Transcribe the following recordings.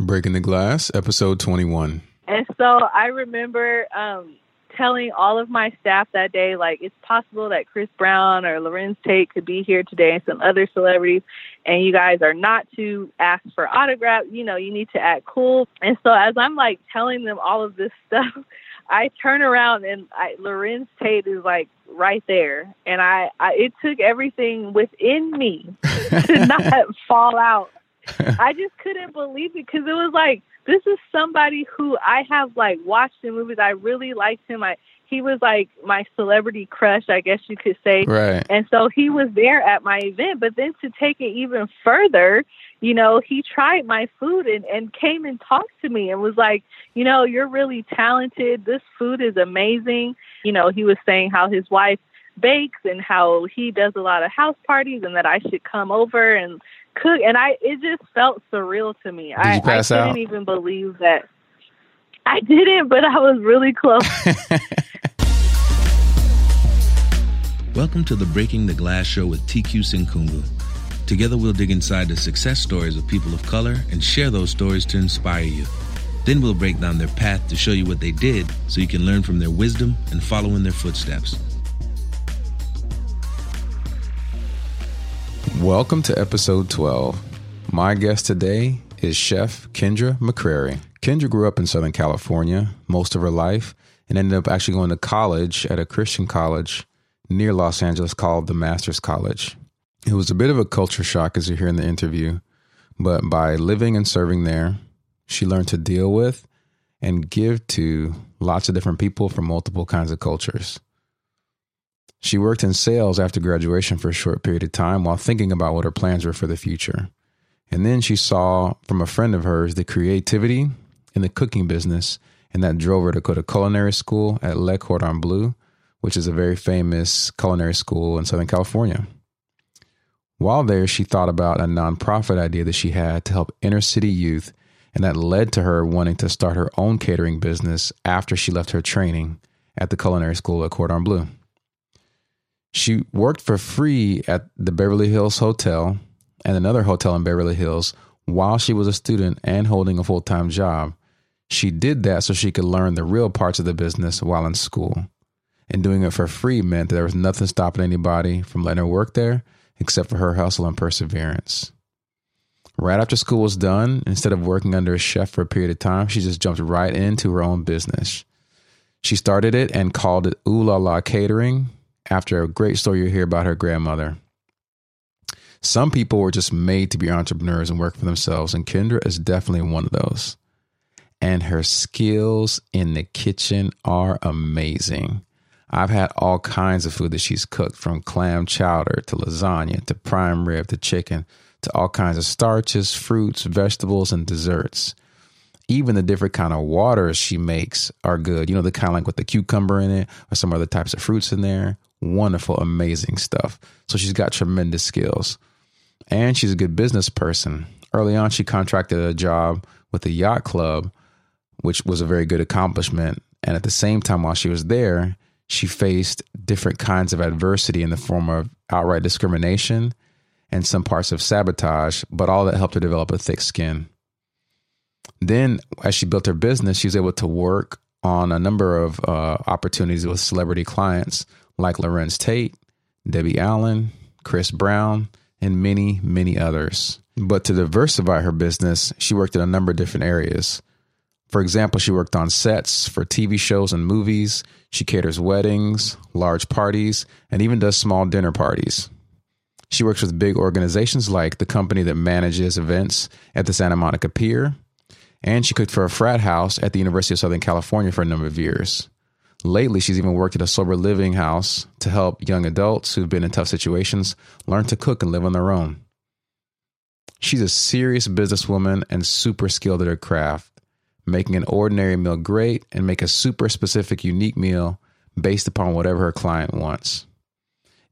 Breaking the Glass, episode 21. And so I remember um, telling all of my staff that day, like, it's possible that Chris Brown or Larenz Tate could be here today and some other celebrities, and you guys are not to ask for autograph. You know, you need to act cool. And so as I'm like telling them all of this stuff, I turn around and I, Larenz Tate is like right there, and I, I it took everything within me to not fall out I just couldn't believe it because it was like this is somebody who I have like watched in movies. I really liked him. I he was like my celebrity crush, I guess you could say. Right. And so he was there at my event. But then to take it even further, you know, he tried my food and, and came and talked to me and was like, you know, you're really talented. This food is amazing. You know, he was saying how his wife bakes and how he does a lot of house parties and that I should come over and cook, and I it just felt surreal to me. Did I, you pass I couldn't out? even believe that. I didn't, but I was really close. Welcome to the Breaking the Glass show with TQ Sinkungu. Together we'll dig inside the success stories of people of color and share those stories to inspire you. Then we'll break down their path to show you what they did so you can learn from their wisdom and follow in their footsteps. Welcome to episode 12. My guest today is Chef Kendra McCrary. Kendra grew up in Southern California most of her life and ended up actually going to college at a Christian college near Los Angeles called the Masters College. It was a bit of a culture shock, as you hear in the interview, but by living and serving there, she learned to deal with and give to lots of different people from multiple kinds of cultures. She worked in sales after graduation for a short period of time while thinking about what her plans were for the future. And then she saw from a friend of hers the creativity in the cooking business, and that drove her to go to culinary school at Le Cordon Bleu, which is a very famous culinary school in Southern California. While there, she thought about a nonprofit idea that she had to help inner city youth, and that led to her wanting to start her own catering business after she left her training at the culinary school at Cordon Bleu. She worked for free at the Beverly Hills Hotel and another hotel in Beverly Hills while she was a student and holding a full time job. She did that so she could learn the real parts of the business while in school. And doing it for free meant that there was nothing stopping anybody from letting her work there except for her hustle and perseverance. Right after school was done, instead of working under a chef for a period of time, she just jumped right into her own business. She started it and called it Ooh La La Catering after a great story you hear about her grandmother. Some people were just made to be entrepreneurs and work for themselves, and Kendra is definitely one of those. And her skills in the kitchen are amazing. I've had all kinds of food that she's cooked from clam chowder to lasagna to prime rib to chicken to all kinds of starches, fruits, vegetables, and desserts. Even the different kind of waters she makes are good. You know, the kind of like with the cucumber in it or some other types of fruits in there. Wonderful, amazing stuff. So she's got tremendous skills. And she's a good business person. Early on, she contracted a job with the yacht club, which was a very good accomplishment. And at the same time, while she was there, she faced different kinds of adversity in the form of outright discrimination and some parts of sabotage, but all that helped her develop a thick skin. Then, as she built her business, she was able to work on a number of uh, opportunities with celebrity clients like Larenz Tate, Debbie Allen, Chris Brown, and many, many others. But to diversify her business, she worked in a number of different areas. For example, she worked on sets for TV shows and movies. She caters weddings, large parties, and even does small dinner parties. She works with big organizations like the company that manages events at the Santa Monica Pier, and she cooked for a frat house at the University of Southern California for a number of years. Lately, she's even worked at a sober living house to help young adults who've been in tough situations learn to cook and live on their own. She's a serious businesswoman and super skilled at her craft, making an ordinary meal great and make a super specific, unique meal based upon whatever her client wants.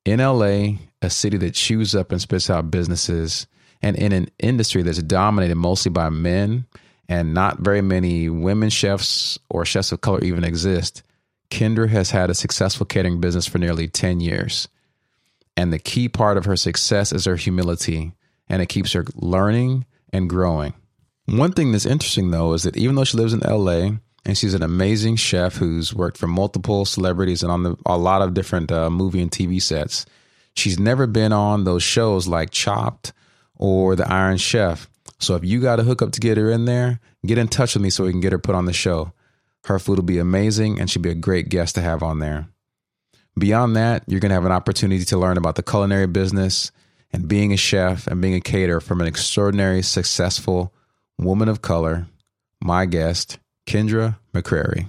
In LA, a city that chews up and spits out businesses, and in an industry that's dominated mostly by men and not very many women chefs or chefs of color even exist, Kendra has had a successful catering business for nearly 10 years. And the key part of her success is her humility, and it keeps her learning and growing. One thing that's interesting though is that even though she lives in LA and she's an amazing chef who's worked for multiple celebrities and on the, a lot of different uh, movie and TV sets, she's never been on those shows like Chopped or The Iron Chef. So if you got a hookup to get her in there, get in touch with me so we can get her put on the show. Her food will be amazing and she'll be a great guest to have on there. Beyond that, you're going to have an opportunity to learn about the culinary business and being a chef and being a caterer from an extraordinary, successful woman of color, my guest, Kendra McCrary.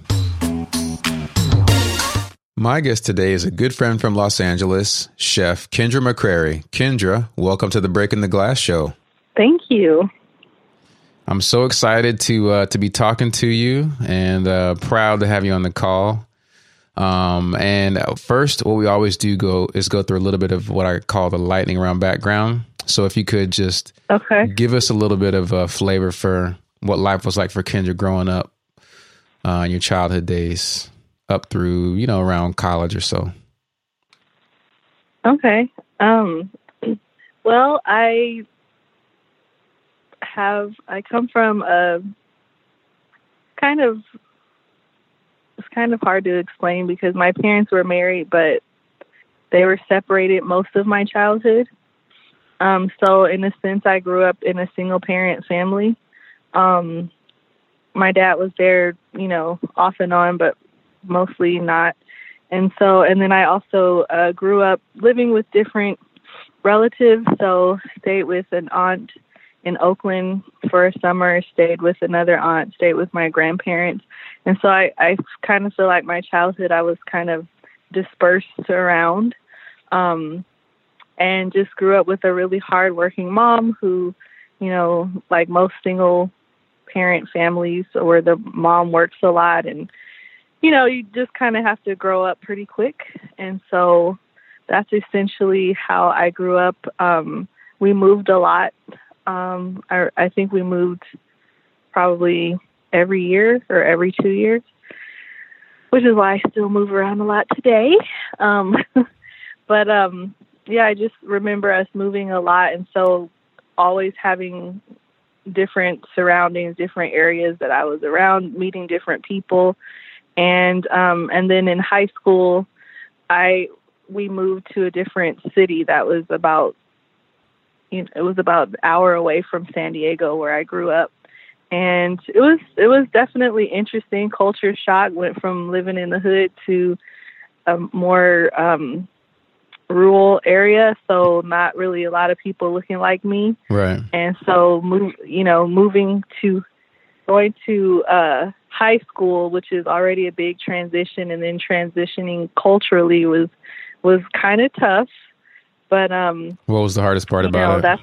My guest today is a good friend from Los Angeles, Chef Kendra McCrary. Kendra, welcome to the Breaking the Glass show. Thank you. I'm so excited to uh, to be talking to you and uh, proud to have you on the call. Um, and first, what we always do go is go through a little bit of what I call the lightning round background. So if you could just okay. give us a little bit of a flavor for what life was like for Kendra growing up uh, in your childhood days up through, you know, around college or so. Okay. Um, well, I have, I come from a kind of it's kind of hard to explain because my parents were married, but they were separated most of my childhood. Um, so in a sense, I grew up in a single parent family. Um, my dad was there, you know, off and on, but mostly not. And so, and then I also uh, grew up living with different relatives. So stayed with an aunt in Oakland for a summer, stayed with another aunt, stayed with my grandparents. And so I, I kind of feel like my childhood, I was kind of dispersed around um, and just grew up with a really hardworking mom who, you know, like most single parent families where the mom works a lot and, you know, you just kind of have to grow up pretty quick. And so that's essentially how I grew up. Um, we moved a lot um, I, I think we moved probably every year or every two years, which is why I still move around a lot today. Um, but um, yeah, I just remember us moving a lot, and so always having different surroundings, different areas that I was around, meeting different people, and um, and then in high school, I we moved to a different city that was about you know, it was about an hour away from San Diego where I grew up. And it was it was definitely interesting. Culture shock went from living in the hood to a more um, rural area, so not really a lot of people looking like me. Right. And so, move, you know, moving to going to uh, high school, which is already a big transition, and then transitioning culturally was was kind of tough. But um, what was the hardest part about know, it?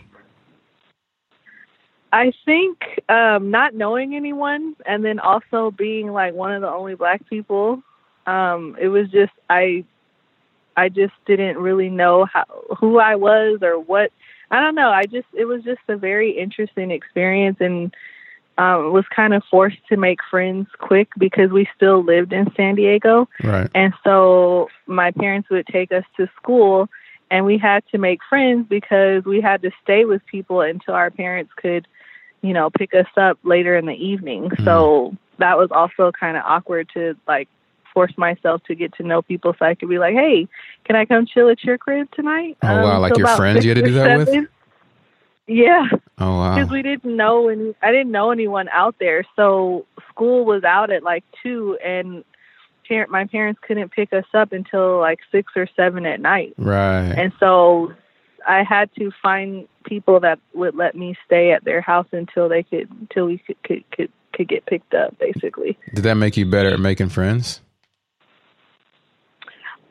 I think um, not knowing anyone, and then also being like one of the only black people. Um, it was just I, I just didn't really know how who I was or what. I don't know. I just it was just a very interesting experience, and um, was kind of forced to make friends quick because we still lived in San Diego. Right. And so my parents would take us to school and we had to make friends because we had to stay with people until our parents could you know pick us up later in the evening. Mm. so that was also kind of awkward to like force myself to get to know people so i could be like hey can i come chill at your crib tonight? Oh um, wow like your friends you had to do that seven. with yeah. Oh wow. Because we didn't know any i didn't know anyone out there. So school was out at like two and parent my parents couldn't pick us up until like six or seven at night. Right. And so I had to find people that would let me stay at their house until they could until we could could could, could get picked up basically. Did that make you better at making friends?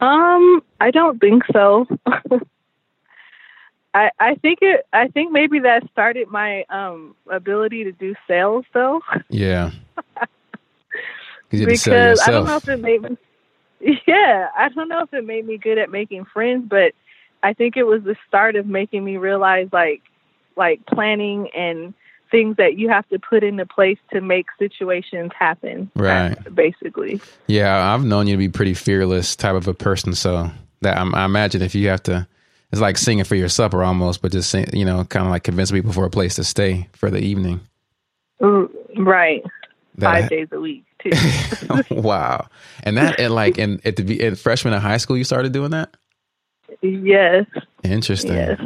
Um, I don't think so. I I think it I think maybe that started my um ability to do sales though. Yeah. because I don't know if it made me. Yeah, I don't know if it made me good at making friends, but I think it was the start of making me realize like like planning and things that you have to put into place to make situations happen. Right. Basically. Yeah, I've known you to be pretty fearless type of a person, so that I, I imagine if you have to, it's like singing for your supper almost, but just sing, you know, kind of like convince people for a place to stay for the evening. Mm, right. Five days a week too. wow. And that and like in at the in freshman in high school you started doing that? Yes. Interesting. Yes.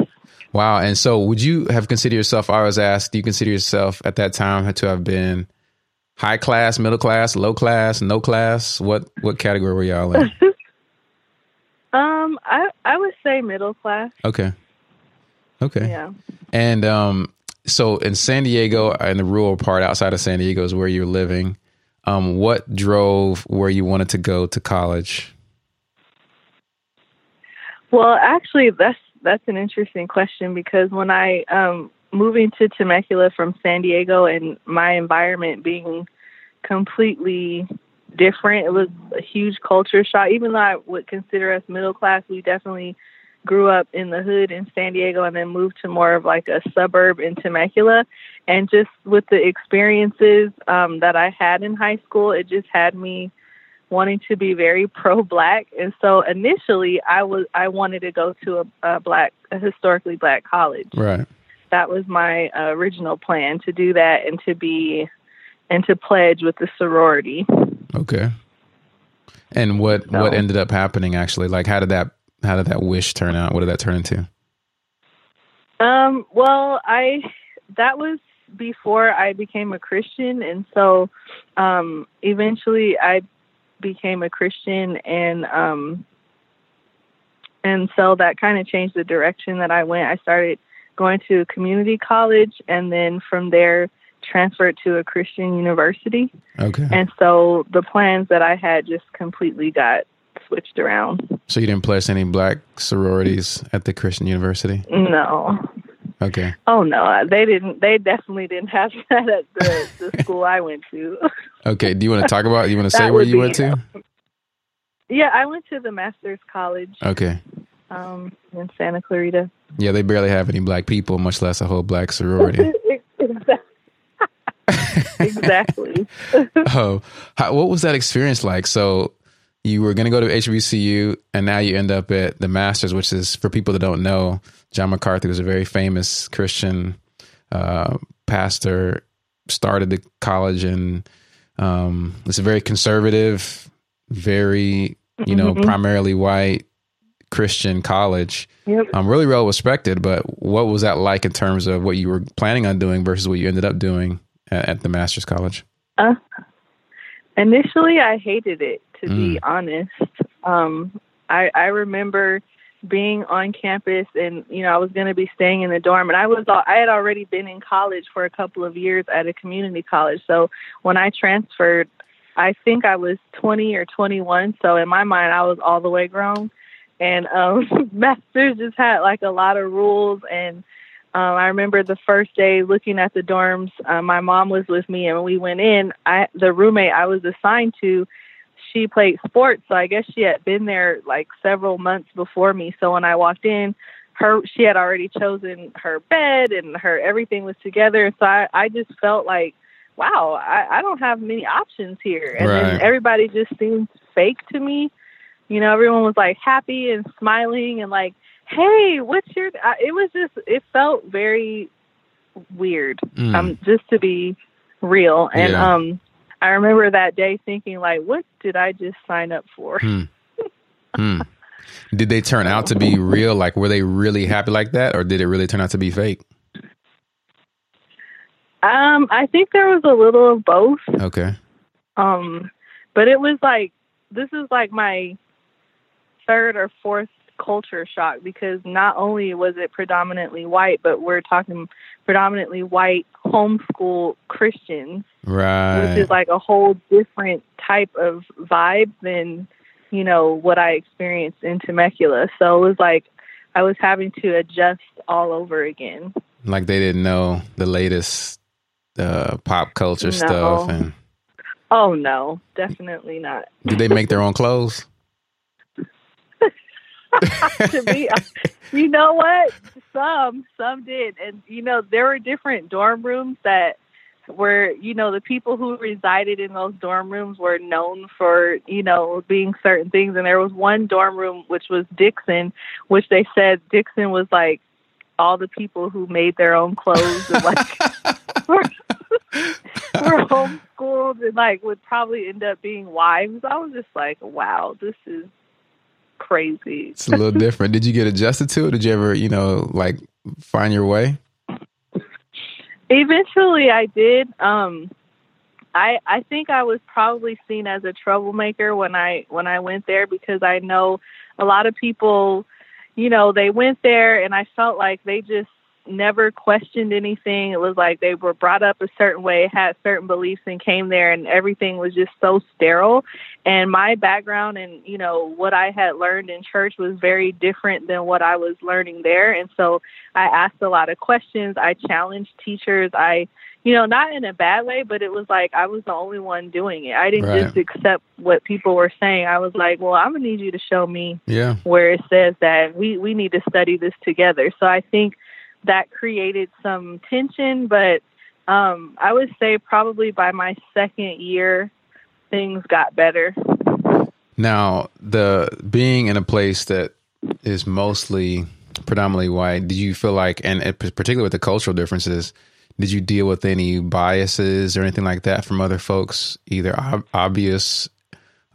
Wow. And so would you have considered yourself I was asked, do you consider yourself at that time to have been high class, middle class, low class, no class? What what category were y'all in? um, I I would say middle class. Okay. Okay. Yeah. And um so in San Diego in the rural part outside of San Diego is where you're living. Um, what drove where you wanted to go to college? Well, actually, that's that's an interesting question because when I um, moving to Temecula from San Diego and my environment being completely different, it was a huge culture shock. Even though I would consider us middle class, we definitely grew up in the hood in San Diego and then moved to more of like a suburb in Temecula. And just with the experiences um, that I had in high school, it just had me wanting to be very pro black. And so initially I was I wanted to go to a, a black a historically black college. Right. That was my uh, original plan to do that and to be and to pledge with the sorority. Okay. And what so, what ended up happening actually? Like how did that how did that wish turn out? What did that turn into? Um, well, I that was before I became a Christian, and so um, eventually I became a Christian, and um, and so that kind of changed the direction that I went. I started going to community college, and then from there transferred to a Christian university. Okay. And so the plans that I had just completely got switched around. So you didn't place any black sororities at the Christian University? No. Okay. Oh no, they didn't. They definitely didn't have that at the, the school I went to. okay. Do you want to talk about? You want to say where you went to? Yeah, I went to the Master's College. Okay. Um, in Santa Clarita. Yeah, they barely have any black people, much less a whole black sorority. exactly. oh, how, what was that experience like? So you were going to go to HBCU and now you end up at the Masters, which is for people that don't know, John MacArthur was a very famous Christian uh, pastor, started the college and um, it's a very conservative, very, you know, mm-hmm. primarily white Christian college. Yep. Um, really well respected, but what was that like in terms of what you were planning on doing versus what you ended up doing at, at the Master's College? Uh, initially, I hated it to mm. be honest. Um, I, I remember being on campus and you know I was going to be staying in the dorm and I was I had already been in college for a couple of years at a community college so when I transferred I think I was 20 or 21 so in my mind I was all the way grown and um masters just had like a lot of rules and um I remember the first day looking at the dorms uh, my mom was with me and when we went in I the roommate I was assigned to she played sports, so I guess she had been there like several months before me. So when I walked in, her she had already chosen her bed and her everything was together. So I, I just felt like, wow, I, I don't have many options here. And right. then everybody just seemed fake to me. You know, everyone was like happy and smiling and like, hey, what's your? it was just it felt very weird. Mm. Um, just to be real and yeah. um I remember that day thinking, like, what did I just sign up for? Hmm. hmm. Did they turn out to be real? Like, were they really happy like that, or did it really turn out to be fake? Um, I think there was a little of both. Okay. Um, but it was like this is like my third or fourth culture shock because not only was it predominantly white, but we're talking predominantly white homeschool Christians, right? Which is like a whole different type of vibe than you know what I experienced in Temecula. So it was like I was having to adjust all over again. Like they didn't know the latest uh, pop culture no. stuff and. Oh no, definitely not. Did they make their own clothes? to be, you know what? Some, some did, and you know there were different dorm rooms that were, you know, the people who resided in those dorm rooms were known for, you know, being certain things. And there was one dorm room which was Dixon, which they said Dixon was like all the people who made their own clothes and like were homeschooled and like would probably end up being wives. I was just like, wow, this is crazy. It's a little different. Did you get adjusted to it? Did you ever, you know, like find your way? Eventually, I did. Um, I I think I was probably seen as a troublemaker when I when I went there because I know a lot of people, you know, they went there and I felt like they just never questioned anything. It was like they were brought up a certain way, had certain beliefs, and came there, and everything was just so sterile. And my background and you know what I had learned in church was very different than what I was learning there. And so I asked a lot of questions. I challenged teachers. I you know, not in a bad way, but it was like I was the only one doing it. I didn't right. just accept what people were saying. I was like, well, I'm gonna need you to show me yeah. where it says that we we need to study this together. So I think that created some tension, but um, I would say probably by my second year, things got better. Now, the being in a place that is mostly predominantly white, did you feel like, and particularly with the cultural differences, did you deal with any biases or anything like that from other folks, either ob- obvious,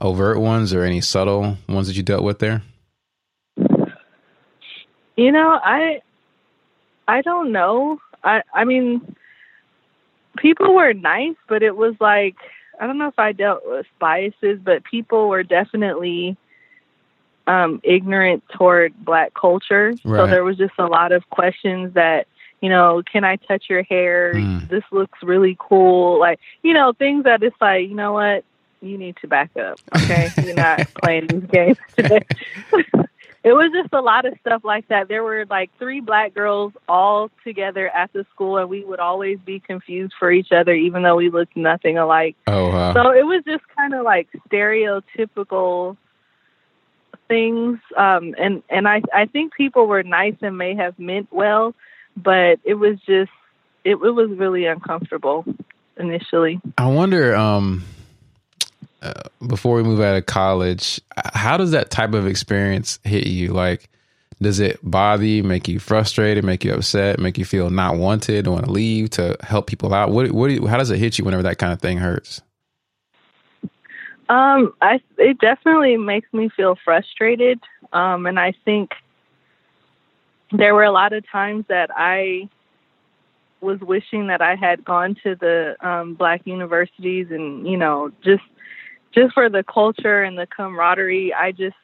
overt ones, or any subtle ones that you dealt with there? You know, I I don't know. I I mean, people were nice, but it was like I don't know if I dealt with biases, but people were definitely um, ignorant toward black culture. Right. So there was just a lot of questions that you know, can I touch your hair? Mm. This looks really cool. Like, you know, things that it's like, you know what? You need to back up. Okay. You're not playing these games today. it was just a lot of stuff like that. There were like three black girls all together at the school, and we would always be confused for each other, even though we looked nothing alike. Oh, wow. So it was just kind of like stereotypical things. Um, and and I I think people were nice and may have meant well, but it was just it, it was really uncomfortable initially. I wonder. Um, uh, before we move out of college, how does that type of experience hit you? Like, does it bother you, make you frustrated, make you upset, make you feel not wanted, want to leave to help people out? What, what, you, how does it hit you whenever that kind of thing hurts? Um, I it definitely makes me feel frustrated. Um, and I think there were a lot of times that I was wishing that I had gone to the um, black universities and you know just just for the culture and the camaraderie, I just,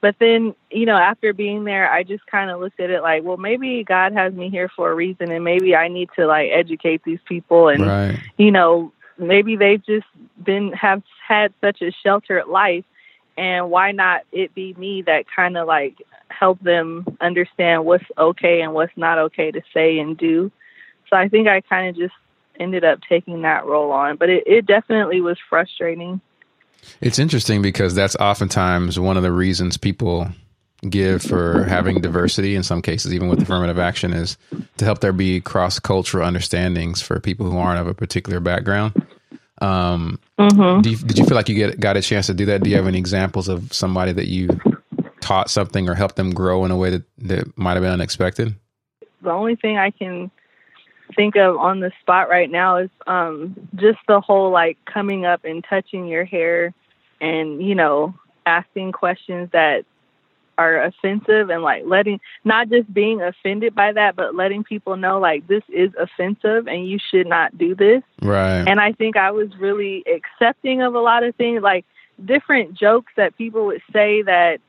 but then, you know, after being there, I just kind of looked at it like, well, maybe God has me here for a reason and maybe I need to like educate these people and, right. you know, maybe they've just been, have had such a sheltered life and why not it be me that kind of like help them understand what's okay and what's not okay to say and do. So I think I kind of just ended up taking that role on, but it, it definitely was frustrating. It's interesting because that's oftentimes one of the reasons people give for having diversity in some cases, even with affirmative action, is to help there be cross cultural understandings for people who aren't of a particular background. Um, mm-hmm. you, did you feel like you get got a chance to do that? Do you have any examples of somebody that you taught something or helped them grow in a way that, that might have been unexpected? The only thing I can think of on the spot right now is um just the whole like coming up and touching your hair and you know asking questions that are offensive and like letting not just being offended by that but letting people know like this is offensive and you should not do this. Right. And i think i was really accepting of a lot of things like different jokes that people would say that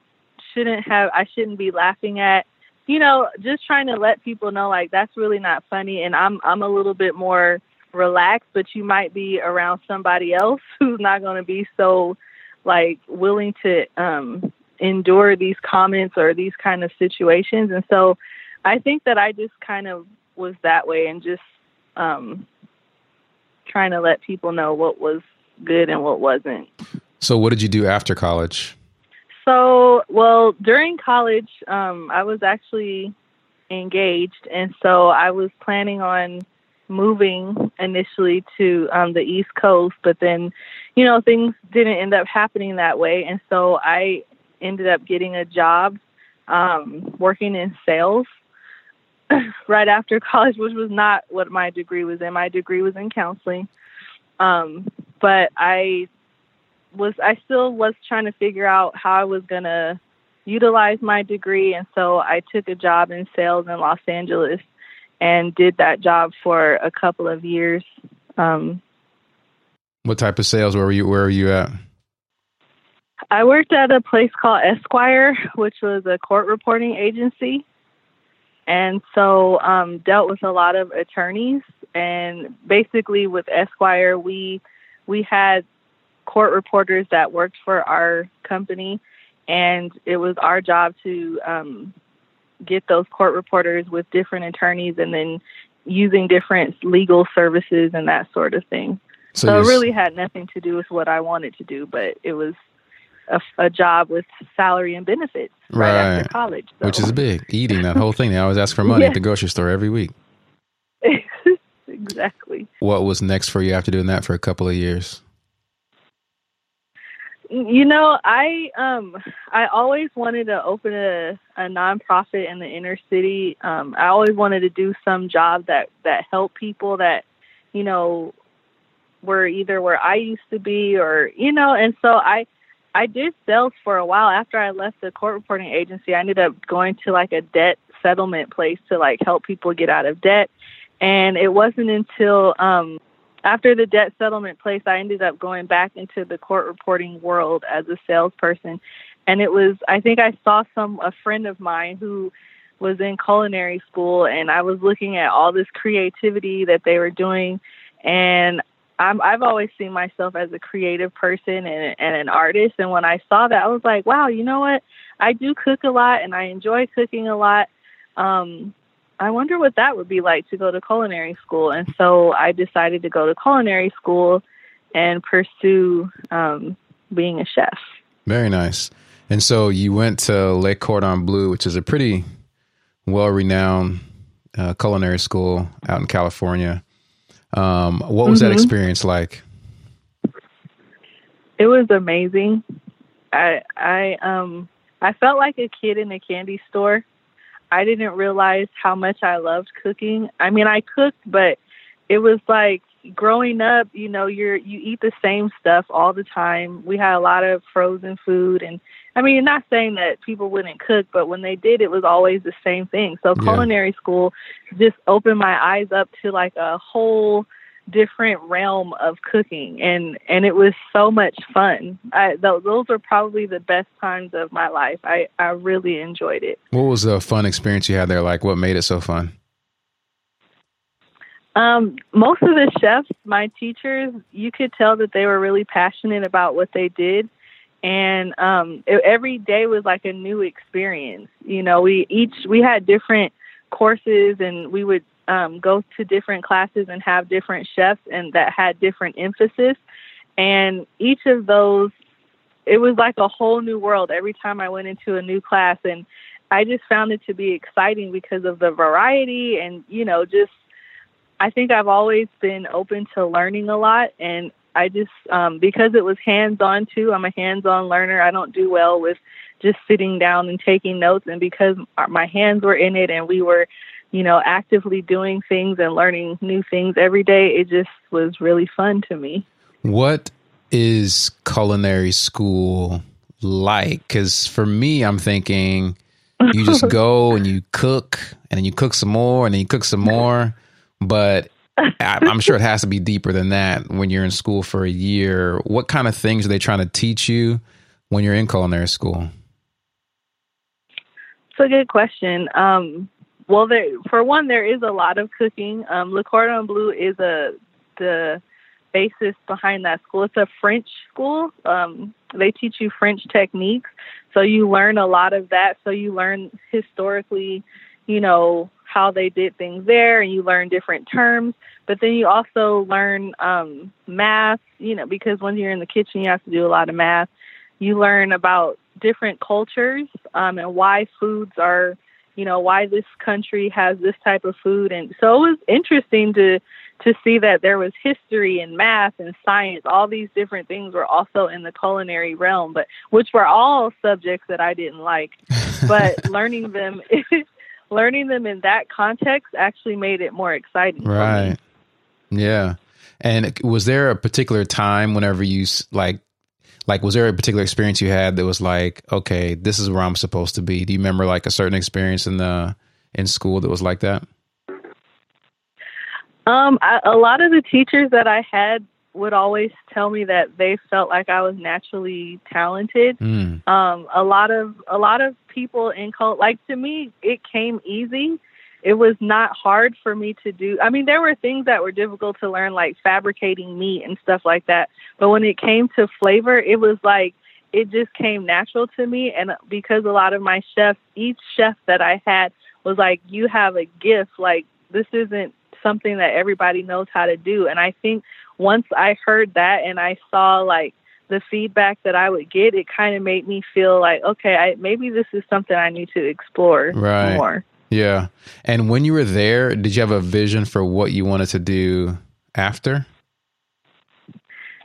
shouldn't have i shouldn't be laughing at you know, just trying to let people know like that's really not funny and I'm I'm a little bit more relaxed, but you might be around somebody else who's not going to be so like willing to um endure these comments or these kind of situations. And so I think that I just kind of was that way and just um trying to let people know what was good and what wasn't. So what did you do after college? So, well, during college, um, I was actually engaged, and so I was planning on moving initially to um, the East Coast, but then, you know, things didn't end up happening that way, and so I ended up getting a job um, working in sales. right after college, which was not what my degree was in. My degree was in counseling. Um, but I was I still was trying to figure out how I was gonna utilize my degree, and so I took a job in sales in Los Angeles and did that job for a couple of years. Um, what type of sales? Where were you? Where were you at? I worked at a place called Esquire, which was a court reporting agency, and so um, dealt with a lot of attorneys. And basically, with Esquire, we we had court reporters that worked for our company, and it was our job to um, get those court reporters with different attorneys, and then using different legal services and that sort of thing. So, so it really had nothing to do with what I wanted to do, but it was a, a job with salary and benefits right, right after college. So. Which is big. Eating that whole thing. They always ask for money yeah. at the grocery store every week. exactly. What was next for you after doing that for a couple of years? You know, I um I always wanted to open a a nonprofit in the inner city. Um I always wanted to do some job that that helped people that you know were either where I used to be or you know, and so I I did sales for a while. After I left the court reporting agency, I ended up going to like a debt settlement place to like help people get out of debt. And it wasn't until um after the debt settlement place I ended up going back into the court reporting world as a salesperson. And it was I think I saw some a friend of mine who was in culinary school and I was looking at all this creativity that they were doing and I'm, I've always seen myself as a creative person and, and an artist. And when I saw that, I was like, wow, you know what? I do cook a lot and I enjoy cooking a lot. Um, I wonder what that would be like to go to culinary school. And so I decided to go to culinary school and pursue um, being a chef. Very nice. And so you went to Le Cordon Bleu, which is a pretty well renowned uh, culinary school out in California. Um, what was mm-hmm. that experience like? It was amazing. I I um I felt like a kid in a candy store. I didn't realize how much I loved cooking. I mean, I cooked, but it was like growing up, you know, you're you eat the same stuff all the time. We had a lot of frozen food and I mean, not saying that people wouldn't cook, but when they did, it was always the same thing. So culinary yeah. school just opened my eyes up to like a whole different realm of cooking and and it was so much fun. I, th- those were probably the best times of my life. I i really enjoyed it. What was the fun experience you had there? Like what made it so fun? Um, most of the chefs, my teachers, you could tell that they were really passionate about what they did. And um, it, every day was like a new experience. You know, we each we had different courses, and we would um, go to different classes and have different chefs, and that had different emphasis. And each of those, it was like a whole new world every time I went into a new class, and I just found it to be exciting because of the variety and you know just I think I've always been open to learning a lot, and I just um, because it was hands on too. I'm a hands on learner. I don't do well with just sitting down and taking notes, and because my hands were in it, and we were, you know, actively doing things and learning new things every day, it just was really fun to me. What is culinary school like? Because for me, I'm thinking you just go and you cook, and then you cook some more, and then you cook some more but I'm sure it has to be deeper than that when you're in school for a year. What kind of things are they trying to teach you when you're in culinary school? It's a good question. Um, well, there, for one, there is a lot of cooking. Um, Le Cordon Bleu is a the basis behind that school. It's a French school. Um, they teach you French techniques, so you learn a lot of that. So you learn historically, you know, how they did things there and you learn different terms but then you also learn um math you know because when you're in the kitchen you have to do a lot of math you learn about different cultures um and why foods are you know why this country has this type of food and so it was interesting to to see that there was history and math and science all these different things were also in the culinary realm but which were all subjects that I didn't like but learning them learning them in that context actually made it more exciting. Right. Yeah. And was there a particular time whenever you like like was there a particular experience you had that was like, okay, this is where I'm supposed to be? Do you remember like a certain experience in the in school that was like that? Um, I, a lot of the teachers that I had would always tell me that they felt like I was naturally talented. Mm. Um, a lot of a lot of people in cult like to me, it came easy. It was not hard for me to do. I mean, there were things that were difficult to learn, like fabricating meat and stuff like that. But when it came to flavor, it was like it just came natural to me. And because a lot of my chefs, each chef that I had was like, "You have a gift. Like this isn't something that everybody knows how to do." And I think once I heard that and I saw like the feedback that I would get, it kind of made me feel like, okay, I, maybe this is something I need to explore right. more. Yeah. And when you were there, did you have a vision for what you wanted to do after?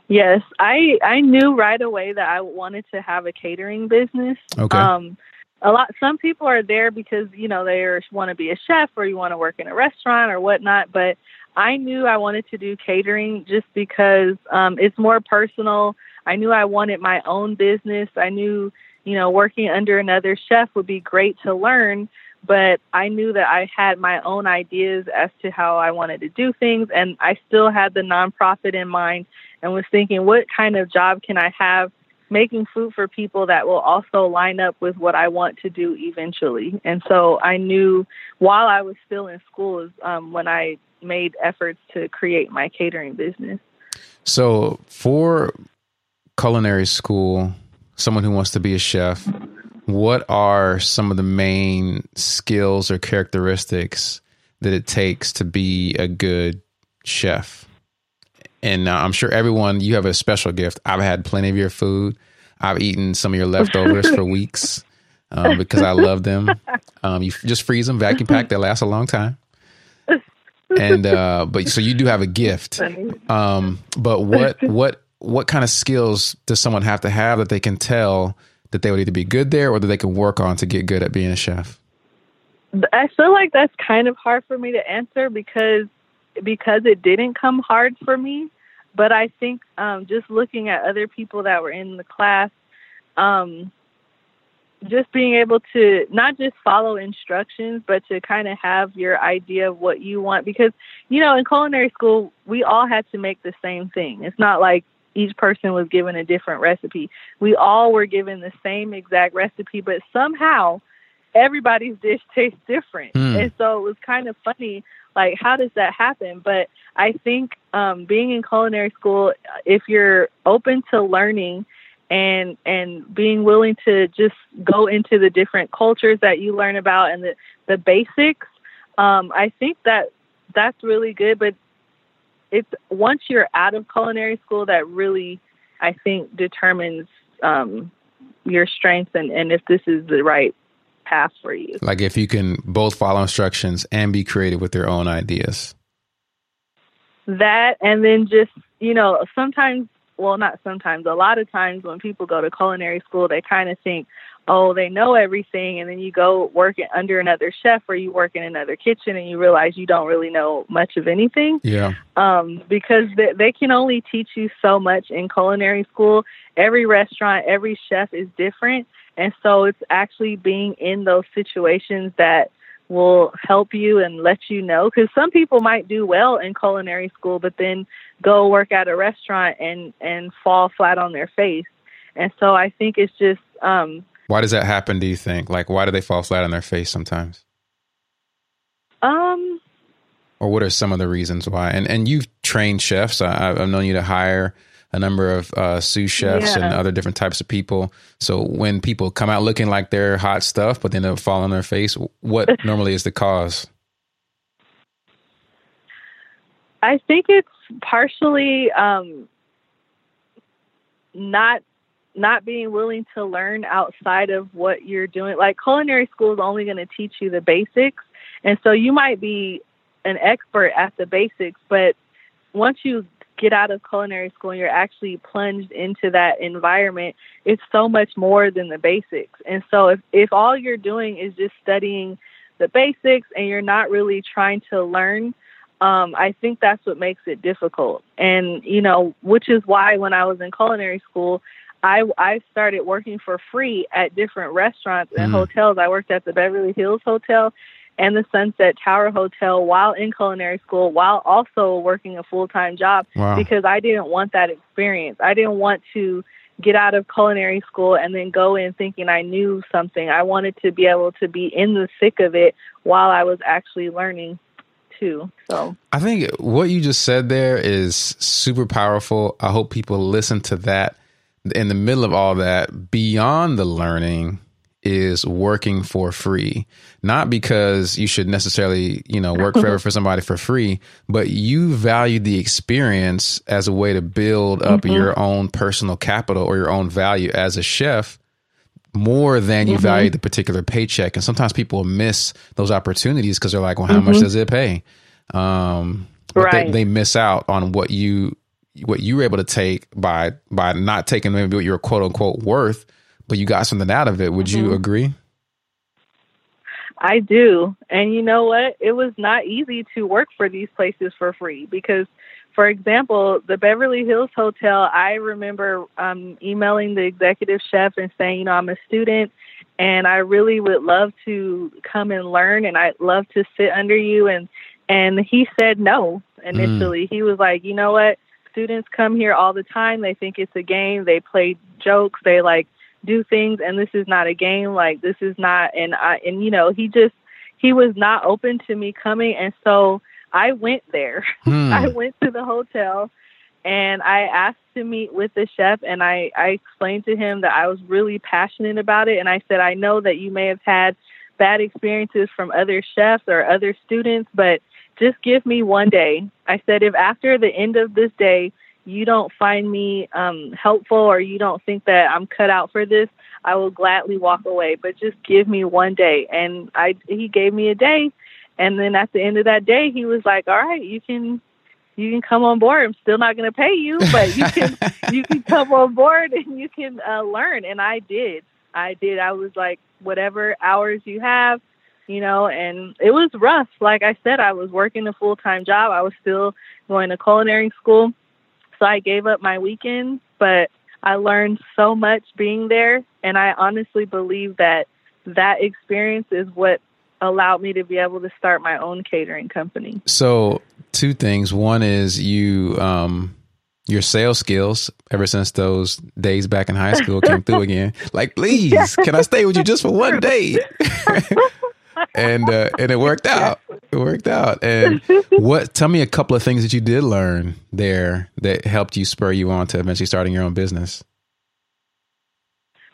Yes, I I knew right away that I wanted to have a catering business. Okay. Um, a lot. Some people are there because you know they want to be a chef or you want to work in a restaurant or whatnot. But I knew I wanted to do catering just because um, it's more personal. I knew I wanted my own business. I knew, you know, working under another chef would be great to learn, but I knew that I had my own ideas as to how I wanted to do things. And I still had the nonprofit in mind and was thinking, what kind of job can I have making food for people that will also line up with what I want to do eventually? And so I knew while I was still in school um, when I made efforts to create my catering business. So, for culinary school, someone who wants to be a chef, what are some of the main skills or characteristics that it takes to be a good chef? And uh, I'm sure everyone, you have a special gift. I've had plenty of your food. I've eaten some of your leftovers for weeks um, because I love them. Um, you just freeze them, vacuum pack. They last a long time and uh, but so you do have a gift. Um, but what what what kind of skills does someone have to have that they can tell that they would either be good there or that they can work on to get good at being a chef? I feel like that's kind of hard for me to answer because because it didn't come hard for me. But I think um, just looking at other people that were in the class, um, just being able to not just follow instructions, but to kind of have your idea of what you want. Because, you know, in culinary school, we all had to make the same thing. It's not like each person was given a different recipe. We all were given the same exact recipe, but somehow everybody's dish tastes different. Mm. And so it was kind of funny. Like, how does that happen? But I think um, being in culinary school, if you're open to learning, and and being willing to just go into the different cultures that you learn about and the the basics um, i think that that's really good but it's once you're out of culinary school that really i think determines um, your strengths and, and if this is the right path for you. Like if you can both follow instructions and be creative with your own ideas. That and then just you know sometimes well, not sometimes, a lot of times when people go to culinary school, they kind of think, oh, they know everything. And then you go work under another chef or you work in another kitchen and you realize you don't really know much of anything. Yeah. Um, because they, they can only teach you so much in culinary school. Every restaurant, every chef is different. And so it's actually being in those situations that will help you and let you know because some people might do well in culinary school but then go work at a restaurant and and fall flat on their face. And so i think it's just um why does that happen do you think? Like why do they fall flat on their face sometimes? Um or what are some of the reasons why? And and you've trained chefs. I, i've known you to hire a number of uh, sous chefs yeah. and other different types of people. So when people come out looking like they're hot stuff, but then they fall on their face, what normally is the cause? I think it's partially um, not not being willing to learn outside of what you're doing. Like culinary school is only going to teach you the basics, and so you might be an expert at the basics, but once you get out of culinary school and you're actually plunged into that environment, it's so much more than the basics. And so if, if all you're doing is just studying the basics and you're not really trying to learn, um, I think that's what makes it difficult. And, you know, which is why when I was in culinary school, I, I started working for free at different restaurants and mm. hotels. I worked at the Beverly Hills Hotel and the Sunset Tower Hotel while in culinary school, while also working a full time job wow. because I didn't want that experience. I didn't want to get out of culinary school and then go in thinking I knew something. I wanted to be able to be in the thick of it while I was actually learning too. So I think what you just said there is super powerful. I hope people listen to that. In the middle of all that, beyond the learning, is working for free. Not because you should necessarily, you know, work forever for somebody for free, but you value the experience as a way to build up mm-hmm. your own personal capital or your own value as a chef more than you mm-hmm. value the particular paycheck. And sometimes people miss those opportunities because they're like, well, how mm-hmm. much does it pay? Um, right. They, they miss out on what you what you were able to take by by not taking maybe what your quote unquote worth but you got something out of it. Would mm-hmm. you agree? I do. And you know what? It was not easy to work for these places for free because, for example, the Beverly Hills Hotel, I remember um, emailing the executive chef and saying, you know, I'm a student and I really would love to come and learn and I'd love to sit under you. And, and he said no initially. Mm. He was like, you know what? Students come here all the time. They think it's a game. They play jokes. They like do things and this is not a game like this is not and I and you know he just he was not open to me coming and so I went there. Hmm. I went to the hotel and I asked to meet with the chef and I I explained to him that I was really passionate about it and I said I know that you may have had bad experiences from other chefs or other students but just give me one day. I said if after the end of this day you don't find me um, helpful or you don't think that I'm cut out for this, I will gladly walk away. But just give me one day. And I he gave me a day, and then at the end of that day, he was like, "All right, you can." You can come on board. I'm still not going to pay you, but you can you can come on board and you can uh, learn. And I did. I did. I was like, whatever hours you have, you know, and it was rough. Like I said, I was working a full time job. I was still going to culinary school so I gave up my weekends, but I learned so much being there. And I honestly believe that that experience is what allowed me to be able to start my own catering company. So, two things. One is you, um, your sales skills ever since those days back in high school came through again. Like, please, can I stay with you just for one day? and uh, and it worked out. It worked out. And what? Tell me a couple of things that you did learn there that helped you spur you on to eventually starting your own business.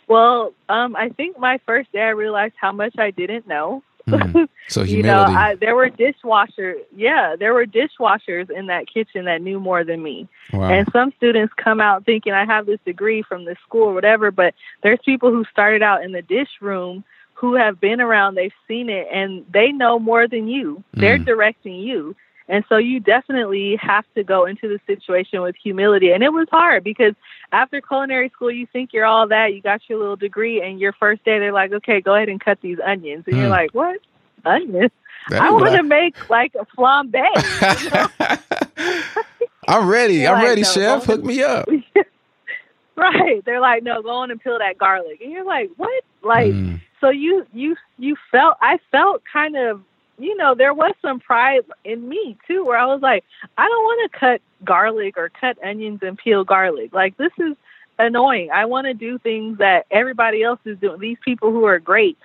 Well, um, I think my first day I realized how much I didn't know. Mm. So humility. you know, I, there were dishwashers. Yeah, there were dishwashers in that kitchen that knew more than me. Wow. And some students come out thinking I have this degree from this school or whatever, but there's people who started out in the dish room who have been around, they've seen it, and they know more than you. They're mm. directing you. And so you definitely have to go into the situation with humility. And it was hard because after culinary school, you think you're all that. You got your little degree, and your first day, they're like, okay, go ahead and cut these onions. And mm. you're like, what? Onions? I want to make like a flambe. You know? I'm ready. I'm like, ready, no, chef. Hook me up. right. They're like, no, go on and peel that garlic. And you're like, what? Like, mm so you you you felt I felt kind of you know there was some pride in me too where I was like I don't want to cut garlic or cut onions and peel garlic. Like this is annoying. I want to do things that everybody else is doing these people who are great.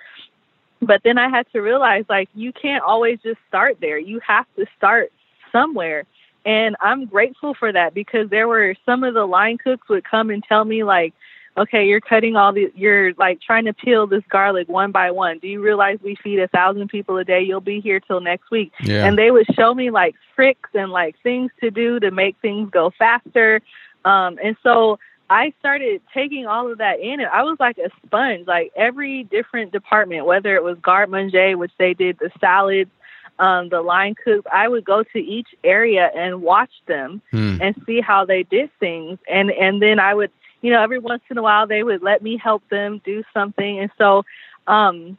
But then I had to realize like you can't always just start there. You have to start somewhere. And I'm grateful for that because there were some of the line cooks would come and tell me like okay, you're cutting all the, you're like trying to peel this garlic one by one. Do you realize we feed a thousand people a day? You'll be here till next week. Yeah. And they would show me like tricks and like things to do to make things go faster. Um, and so I started taking all of that in and I was like a sponge, like every different department, whether it was garde manger, which they did the salads, um, the line cooks, I would go to each area and watch them hmm. and see how they did things. And, and then I would you know, every once in a while they would let me help them do something. And so um,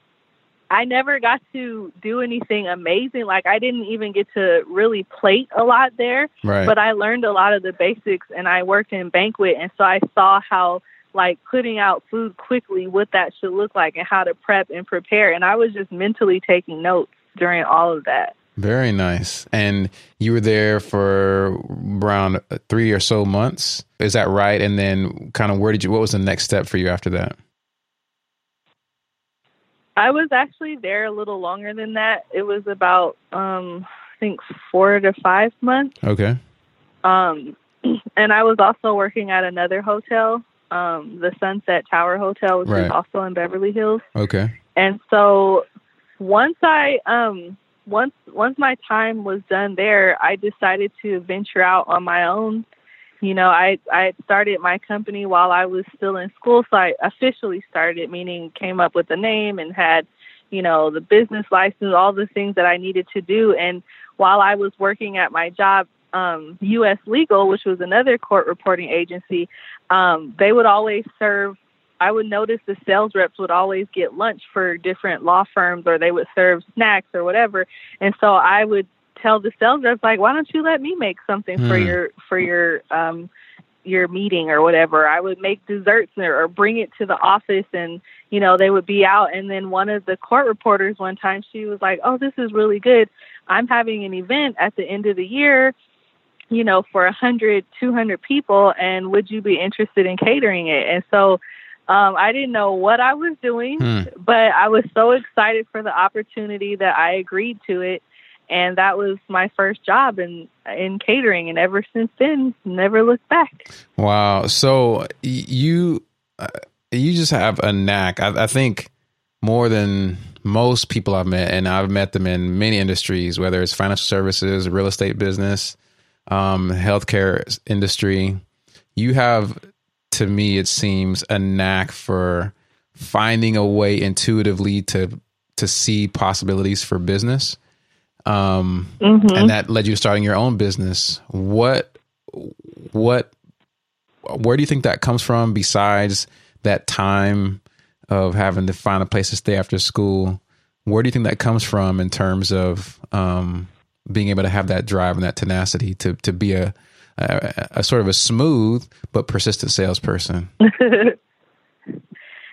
I never got to do anything amazing. Like I didn't even get to really plate a lot there, right. but I learned a lot of the basics and I worked in banquet and so I saw how like putting out food quickly what that should look like and how to prep and prepare and I was just mentally taking notes during all of that. Very nice. And you were there for around three or so months. Is that right? And then kind of where did you, what was the next step for you after that? I was actually there a little longer than that. It was about, um, I think four to five months. Okay. Um, and I was also working at another hotel, um, the Sunset Tower Hotel, which Right. is also in Beverly Hills. Okay. And so once I um once once my time was done there, I decided to venture out on my own. You know, I I started my company while I was still in school, so I officially started, meaning came up with a name and had, you know, the business license, all the things that I needed to do. And while I was working at my job, um, U.S. Legal, which was another court reporting agency, um, they would always serve I would notice the sales reps would always get lunch for different law firms or they would serve snacks or whatever. And so I would tell the sales reps like, why don't you let me make something for Hmm. your for your um your meeting or whatever. I would make desserts or, or bring it to the office and you know, they would be out and then one of the court reporters one time she was like, "Oh, this is really good. I'm having an event at the end of the year you know, for a hundred, two hundred people, and would you be interested in catering it? And so, um, I didn't know what I was doing, Hmm. but I was so excited for the opportunity that I agreed to it, and that was my first job in in catering. And ever since then, never looked back. Wow. So you uh, you just have a knack. I, I think more than most people I've met, and I've met them in many industries, whether it's financial services, real estate business, um, healthcare industry. You have, to me, it seems, a knack for finding a way intuitively to to see possibilities for business. Um, Mm-hmm. and that led you to starting your own business. What, what, where do you think that comes from? Besides that time of having to find a place to stay after school, where do you think that comes from in terms of um, being able to have that drive and that tenacity to to be a, a, a sort of a smooth but persistent salesperson?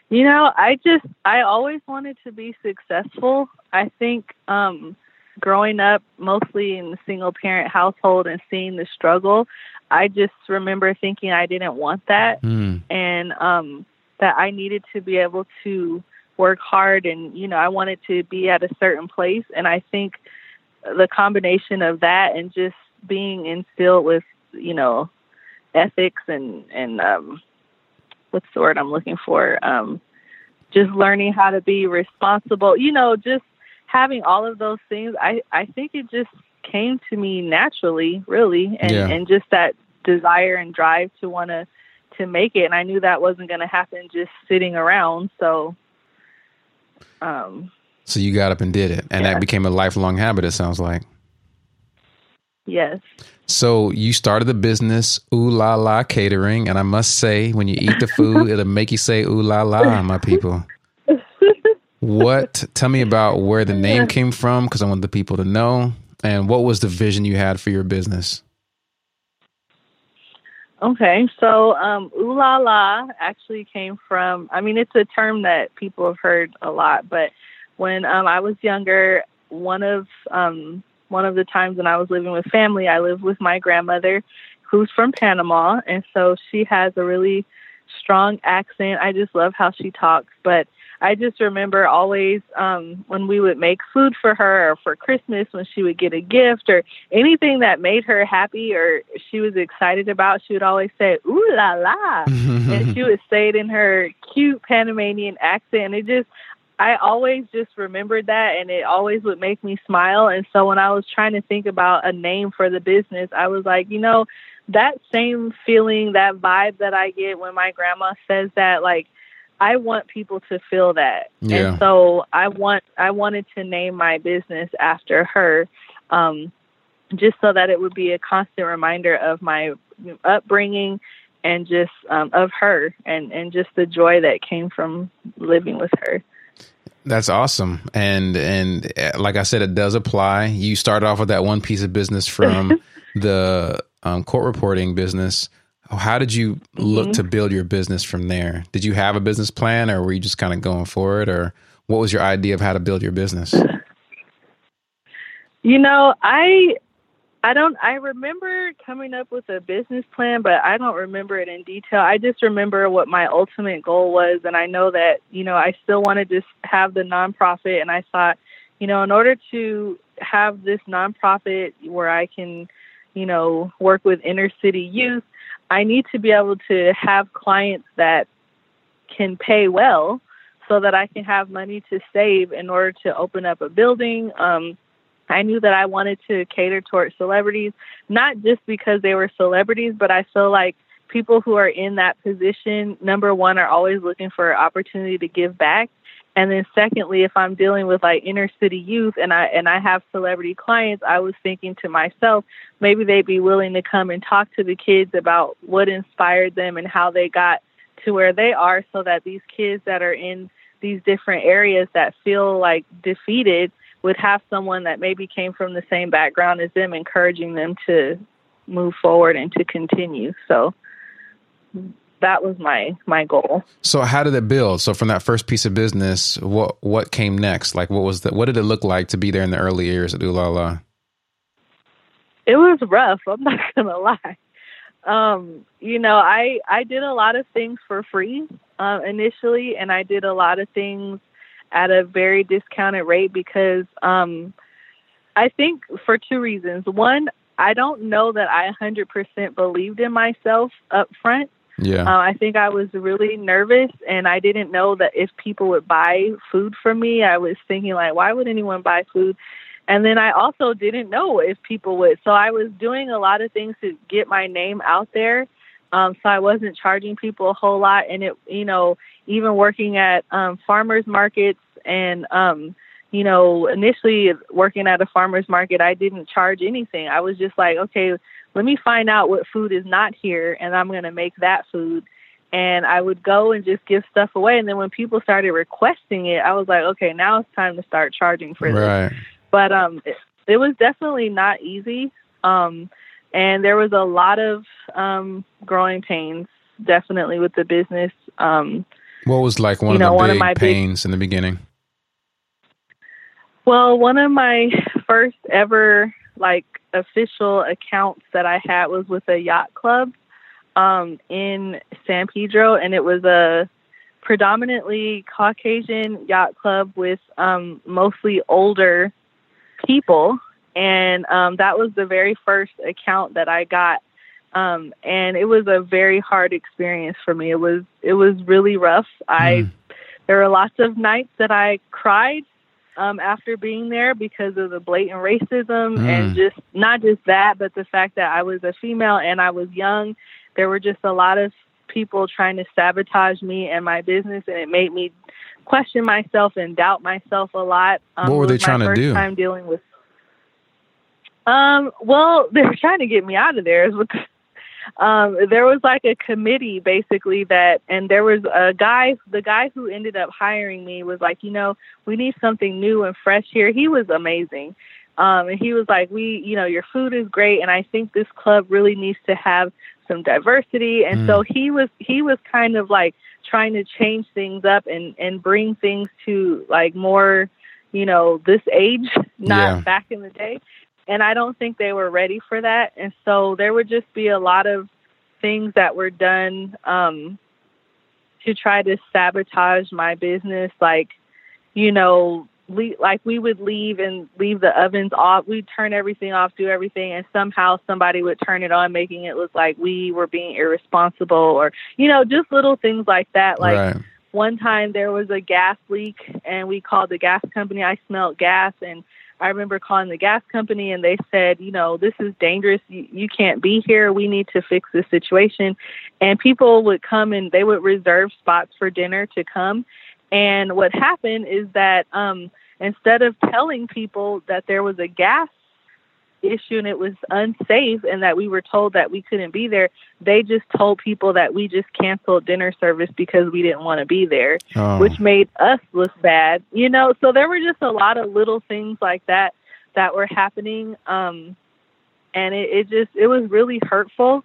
you know, I just I always wanted to be successful. I think um growing up mostly in a single parent household and seeing the struggle, I just remember thinking I didn't want that Hmm. and um that I needed to be able to work hard and you know, I wanted to be at a certain place and I think the combination of that and just being instilled with, you know, ethics and and um what's the word I'm looking for? Um, just learning how to be responsible. You know, just having all of those things. I I think it just came to me naturally, really, and Yeah. and just that desire and drive to want to to make it. And I knew that wasn't going to happen just sitting around. So, um, So you got up and did it, and Yeah. that became a lifelong habit. It sounds like. yes. So you started the business Ooh La La Catering, and I must say, when you eat the food, it'll make you say Ooh La La, my people. What? Tell me about where the name came from, because I want the people to know, and what was the vision you had for your business? Okay, so um, ooh la la actually came from. I mean, it's a term that people have heard a lot, but when um, I was younger, one of um, one of the times when I was living with family, I lived with my grandmother, who's from Panama, and so she has a really strong accent. I just love how she talks, but I just remember always um, when we would make food for her or for Christmas when she would get a gift or anything that made her happy or she was excited about, she would always say, ooh la la. and she would say it in her cute Panamanian accent. And it just, I always just remembered that and it always would make me smile. And so when I was trying to think about a name for the business, I was like, you know, that same feeling, that vibe that I get when my grandma says that, like, I want people to feel that. Yeah. And so I want I wanted to name my business after her. Um just so that it would be a constant reminder of my upbringing and just um, of her and and just the joy that came from living with her. That's awesome. And and uh, like I said, it does apply. You started off with that one piece of business from the um, court reporting business. How did you look mm-hmm. to build your business from there? Did you have a business plan, or were you just kind of going for it, or what was your idea of how to build your business? You know, I I don't I remember coming up with a business plan, but I don't remember it in detail. I just remember what my ultimate goal was and I know that, you know, I still wanted to have the nonprofit and I thought, you know, in order to have this nonprofit where I can, you know, work with inner city youth, I need to be able to have clients that can pay well so that I can have money to save in order to open up a building. Um, I knew that I wanted to cater towards celebrities, not just because they were celebrities, but I feel like people who are in that position, number one, are always looking for opportunity to give back. And then secondly, if I'm dealing with like inner city youth and I and I have celebrity clients, I was thinking to myself, maybe they'd be willing to come and talk to the kids about what inspired them and how they got to where they are so that these kids that are in these different areas that feel like defeated would have someone that maybe came from the same background as them encouraging them to move forward and to continue. So that was my my goal. So how did it build? So from that first piece of business, what what came next? Like what was the what did it look like to be there in the early years at Ooh La La? It was rough, I'm not gonna lie. Um, you know, I I did a lot of things for free uh, initially, and I did a lot of things at a very discounted rate because um, I think for two reasons. One, I don't know that I 100% believed in myself up front. Yeah. Uh, I think I was really nervous and I didn't know that if people would buy food for me, I was thinking like, why would anyone buy food? And then I also didn't know if people would. So I was doing a lot of things to get my name out there. Um, so I wasn't charging people a whole lot. And it, you know, even working at um, farmers markets and, um, you know, initially working at a farmer's market, I didn't charge anything. I was just like, okay, let me find out what food is not here and I'm going to make that food. And I would go and just give stuff away. And then when people started requesting it, I was like, okay, now it's time to start charging for right. this. But um, it, it was definitely not easy. Um, and there was a lot of um, growing pains, definitely with the business. Um, what was like one of know, the big of pains big, in the beginning? Well, one of my first ever like official accounts that I had was with a yacht club um, in San Pedro, and it was a predominantly Caucasian yacht club with um, mostly older people, and um, that was the very first account that I got. Um, and it was a very hard experience for me. It was it was really rough. I mm. there were lots of nights that I cried um, after being there because of the blatant racism mm. and just not just that, but the fact that I was a female and I was young. There were just a lot of people trying to sabotage me and my business, and it made me question myself and doubt myself a lot. Um, what were they trying to do? Time dealing with. Um. Well, they were trying to get me out of there. um, there was like a committee basically that, and there was a guy, the guy who ended up hiring me was like, you know, we need something new and fresh here. He was amazing. Um, and he was like, we, you know, your food is great. And I think this club really needs to have some diversity. And mm. so he was, he was kind of like trying to change things up and, and bring things to like more, you know, this age, not yeah. back in the day and I don't think they were ready for that. And so there would just be a lot of things that were done um, to try to sabotage my business, like you know, we, like we would leave and leave the ovens off. We'd turn everything off, do everything, and somehow somebody would turn it on, making it look like we were being irresponsible, or you know, just little things like that. Like right. one time there was a gas leak, and we called the gas company. I smelled gas, and I remember calling the gas company and they said, you know, this is dangerous. You, you can't be here. We need to fix this situation. And people would come and they would reserve spots for dinner to come. And what happened is that um, instead of telling people that there was a gas issue and it was unsafe and that we were told that we couldn't be there, they just told people that we just canceled dinner service because we didn't want to be there, oh. which made us look bad. You know, so there were just a lot of little things like that that were happening. Um, and it, it just, it was really hurtful.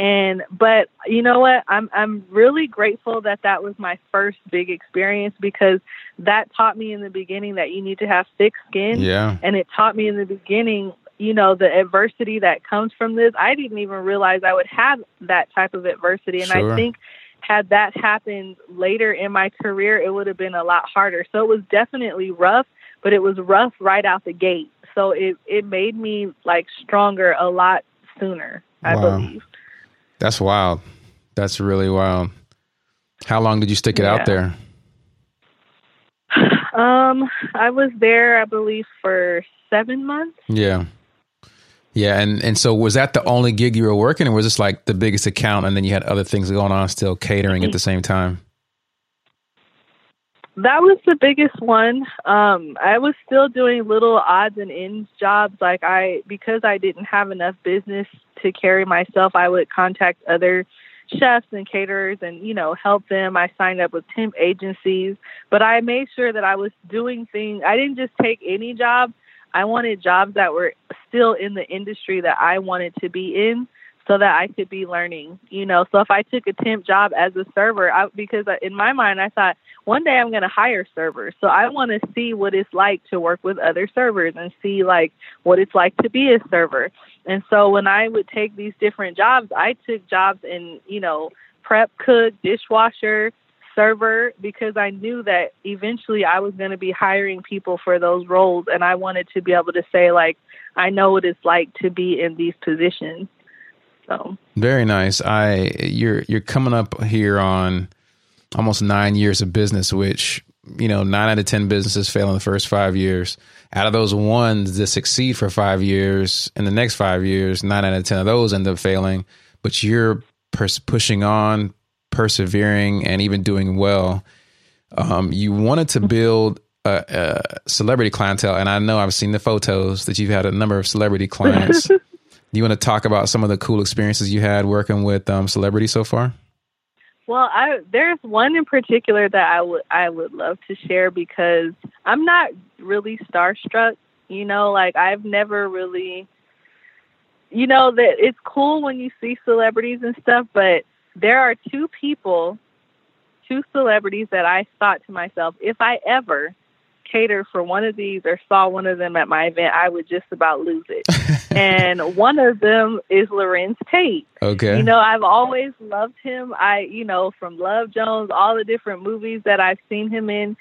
And, but you know what? I'm, I'm really grateful that that was my first big experience because that taught me in the beginning that you need to have thick skin. Yeah. And it taught me in the beginning you know the adversity that comes from this i didn't even realize i would have that type of adversity. And sure. i think had that happened later in my career it would have been a lot harder. So it was definitely rough but it was rough right out the gate. So it it made me like stronger a lot sooner i wow. believe. That's wild. That's really wild. How long did you stick it yeah. out there? Um i was there i believe for seven months. Yeah yeah, and and so was that the only gig you were working, or was this like the biggest account, and then you had other things going on, still catering at the same time? That was the biggest one. Um, I was still doing little odds and ends jobs. Like I, because I didn't have enough business to carry myself, I would contact other chefs and caterers and you know help them. I signed up with temp agencies, but I made sure that I was doing things. I didn't just take any job. I wanted jobs that were still in the industry that I wanted to be in so that I could be learning, you know. So if I took a temp job as a server, I, because in my mind I thought one day I'm going to hire servers. So I want to see what it's like to work with other servers and see like what it's like to be a server. And so when I would take these different jobs, I took jobs in, you know, prep cook, dishwasher, server because I knew that eventually I was going to be hiring people for those roles and I wanted to be able to say like I know what it's like to be in these positions. So Very nice. I you're you're coming up here on almost 9 years of business which you know, 9 out of 10 businesses fail in the first 5 years. Out of those ones that succeed for 5 years in the next 5 years, 9 out of 10 of those end up failing, but you're pers- pushing on, persevering and even doing well. Um, you wanted to build a, a, celebrity clientele, and I know I've seen the photos that you've had a number of celebrity clients. Do you want to talk about some of the cool experiences you had working with um, celebrities so far? Well, I, there's one in particular that I would I would love to share because I'm not really starstruck. You know, like I've never really, you know, that it's cool when you see celebrities and stuff, but there are two people, two celebrities that I thought to myself, if I ever cater for one of these or saw one of them at my event, I would just about lose it. and one of them is Larenz Tate. Okay. You know, I've always loved him. I, you know, from Love Jones, all the different movies that I've seen him in,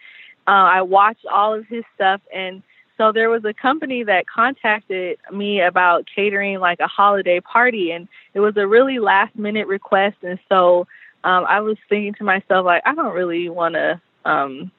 uh, I watched all of his stuff and so there was a company that contacted me about catering like a holiday party, and it was a really last minute request. And so um, I was thinking to myself, like, I don't really want to um,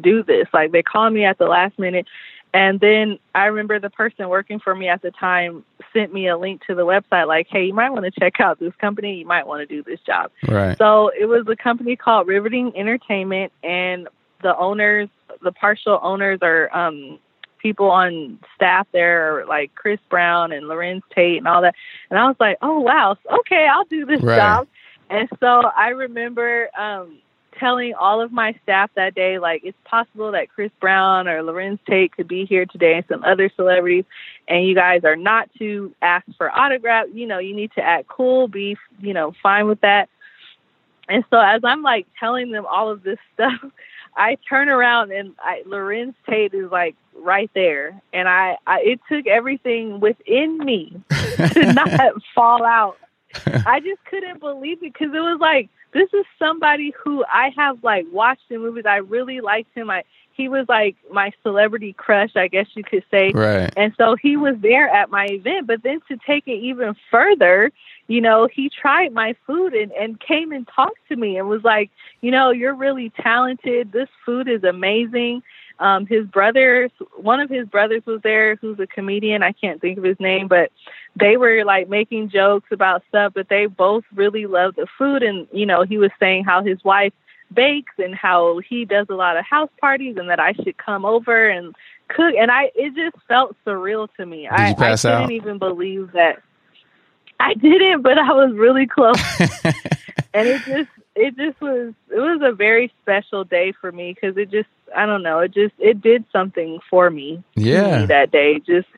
do this. Like they called me at the last minute. And then I remember the person working for me at the time sent me a link to the website, like, hey, you might want to check out this company. You might want to do this job. Right. So it was a company called Riveting Entertainment, and the owners, the partial owners, are um, people on staff there, like Chris Brown and Larenz Tate and all that. And I was like, oh wow, okay, I'll do this right. job. And so I remember um, telling all of my staff that day, like, it's possible that Chris Brown or Larenz Tate could be here today and some other celebrities, and you guys are not to ask for autographs. You know, you need to act cool, be, you know, fine with that. And so as I'm like telling them all of this stuff, I turn around and I, Larenz Tate is like right there, and I, I it took everything within me to not fall out. I just couldn't believe it because it was like this is somebody who I have like watched in movies. I really liked him. I he was like my celebrity crush, I guess you could say. Right. And so he was there at my event. But then to take it even further, you know, he tried my food and, and came and talked to me and was like, you know, you're really talented. This food is amazing. Um, his brother, one of his brothers was there who's a comedian. I can't think of his name, but they were like making jokes about stuff, but they both really loved the food. And, you know, he was saying how his wife bakes and how he does a lot of house parties and that I should come over and cook, and I it just felt surreal to me. Did I, you pass I couldn't out? even believe that. I didn't, but I was really close, and it just it just was it was a very special day for me because it just I don't know it just it did something for me. Yeah. me that day just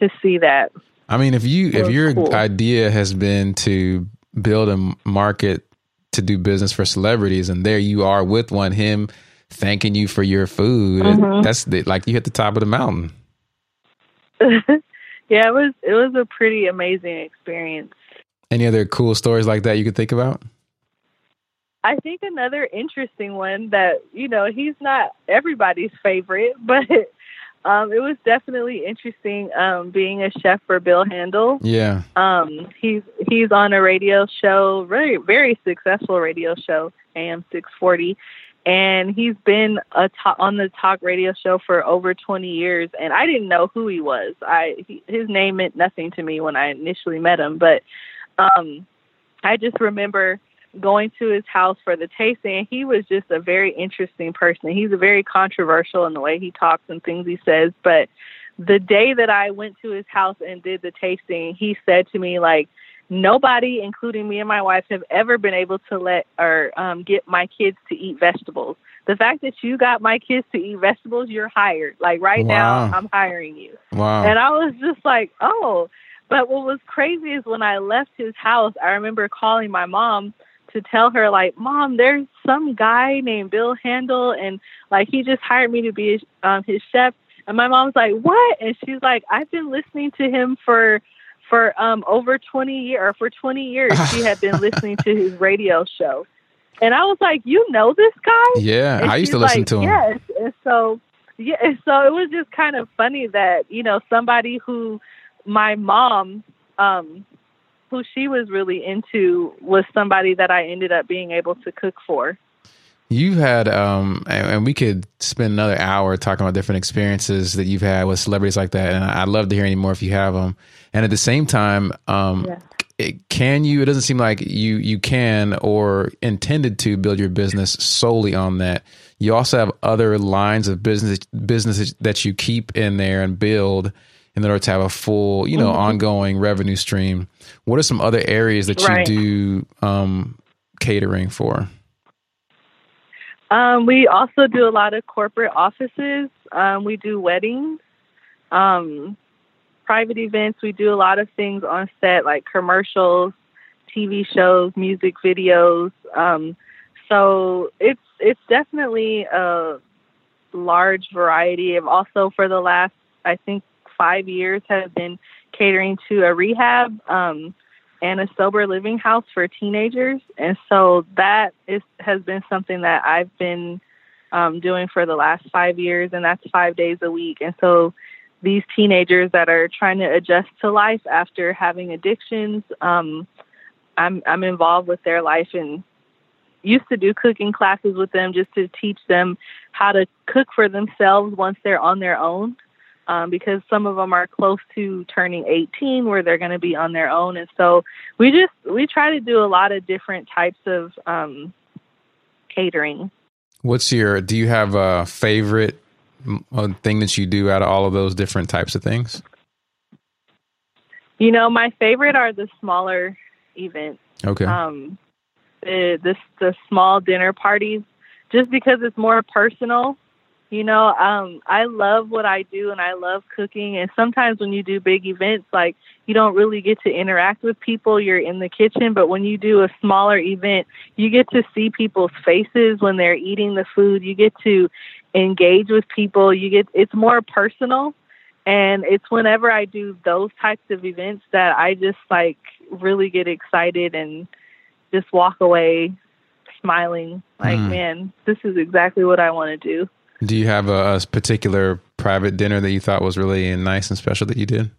to see that. I mean, if you if your cool. idea has been to build a market to do business for celebrities, and there you are with one, him thanking you for your food, Mhm. that's the, like you hit the top of the mountain. yeah, it was it was a pretty amazing experience. Any other cool stories like that you could think about? I think another interesting one that you know he's not everybody's favorite, but um, it was definitely interesting um, being a chef for Bill Handel. Yeah, Um, he's he's on a radio show, very very successful radio show, AM six forty, and he's been a to- on the talk radio show for over twenty years. And I didn't know who he was. I he, his name meant nothing to me when I initially met him, but um, I just remember going to his house for the tasting and he was just a very interesting person. He's a very controversial in the way he talks and things he says, but the day that I went to his house and did the tasting, he said to me like nobody including me and my wife have ever been able to let or um get my kids to eat vegetables. The fact that you got my kids to eat vegetables, you're hired. Like right Wow. now I'm hiring you. wow. And I was just like, oh. But what was crazy is when I left his house, I remember calling my mom to tell her, like, Mom, there's some guy named Bill Handel, and like he just hired me to be his, um, his chef. And my mom's like, what? And she's like, I've been listening to him for for um over 20 years or for 20 years. She had been listening to his radio show. And I was like, you know this guy? yeah, And I used to listen like, to him. Yes, and so yeah, and so it was just kind of funny that you know somebody who my mom, um, who she was really into, was somebody that I ended up being able to cook for. You've had, um, and, and we could spend another hour talking about different experiences that you've had with celebrities like that. And I'd love to hear any more if you have them. And at the same time, um, Yeah. it, can you? It doesn't seem like you you can or intended to build your business solely on that. You also have other lines of business businesses that you keep in there and build in order to have a full, you know, ongoing revenue stream. What are some other areas that Right. you do um, catering for? Um, we also do a lot of corporate offices. Um, we do weddings, um, private events. We do a lot of things on set, like commercials, TV shows, music videos. Um, so it's it's definitely a large variety. Of also for the last, I think, five years, have been catering to a rehab. Um, and a sober living house for teenagers. And so that is has been something that I've been um, doing for the last five years, and that's five days a week. And so these teenagers that are trying to adjust to life after having addictions, um, I'm I'm involved with their life and used to do cooking classes with them just to teach them how to cook for themselves once they're on their own um, because some of them are close to turning 18 where they're going to be on their own and so we just we try to do a lot of different types of um, catering What's your? Do you have a favorite thing that you do out of all of those different types of things? you know my favorite are the smaller events Okay. um, the, the the small dinner parties, just because it's more personal. You know, um, I love what I do and I love cooking. And sometimes when you do big events, like you don't really get to interact with people. You're in the kitchen, but when you do a smaller event, you get to see people's faces when they're eating the food. You get to engage with people. You get it's more personal. And it's whenever I do those types of events that I just like really get excited and just walk away smiling like, Mm. man, this is exactly what I want to do. Do you have a, a particular private dinner that you thought was really nice and special that you did?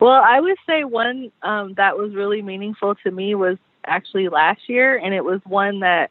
Well, I would say one um, that was really meaningful to me was actually last year, and it was one that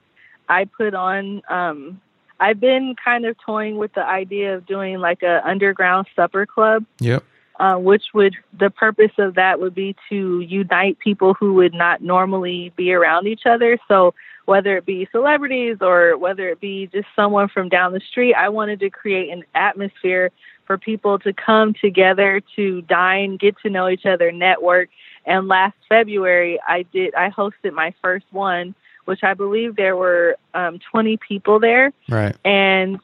I put on. Um, I've been kind of toying with the idea of doing like a underground supper club, Yep. uh, which would the purpose of that would be to unite people who would not normally be around each other. So whether it be celebrities or whether it be just someone from down the street. I wanted to create an atmosphere for people to come together to dine, get to know each other, network. And last February, I did I hosted my first one, which I believe there were um, 20 people there. Right. And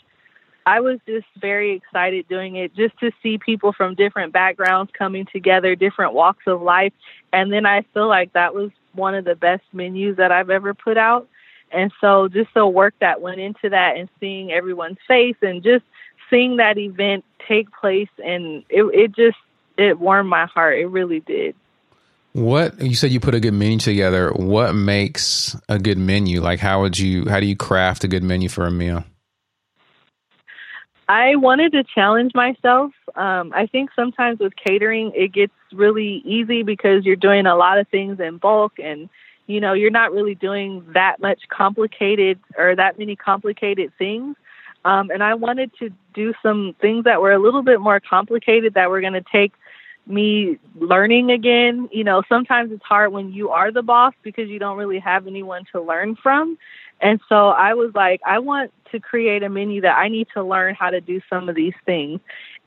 I was just very excited doing it just to see people from different backgrounds coming together, different walks of life. And then I feel like that was one of the best menus that I've ever put out. And so just the work that went into that and seeing everyone's face and just seeing that event take place and it it just it warmed my heart. It really did. What you said you put a good menu together. What makes a good menu? Like how would you how do you craft a good menu for a meal? I wanted to challenge myself. Um, I think sometimes with catering, it gets really easy because you're doing a lot of things in bulk and you know you're not really doing that much complicated or that many complicated things um, and i wanted to do some things that were a little bit more complicated that were going to take me learning again you know sometimes it's hard when you are the boss because you don't really have anyone to learn from and so i was like i want to create a menu that i need to learn how to do some of these things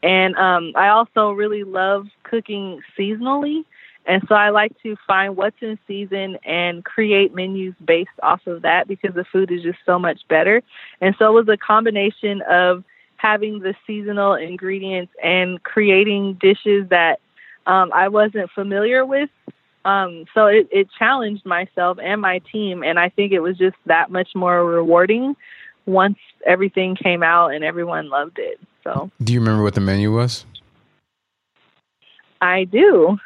and um, I also really love cooking seasonally. And so I like to find what's in season and create menus based off of that because the food is just so much better. And so it was a combination of having the seasonal ingredients and creating dishes that um, I wasn't familiar with. Um, so it, it challenged myself and my team. And I think it was just that much more rewarding once everything came out and everyone loved it. So, do you remember what the menu was? I do.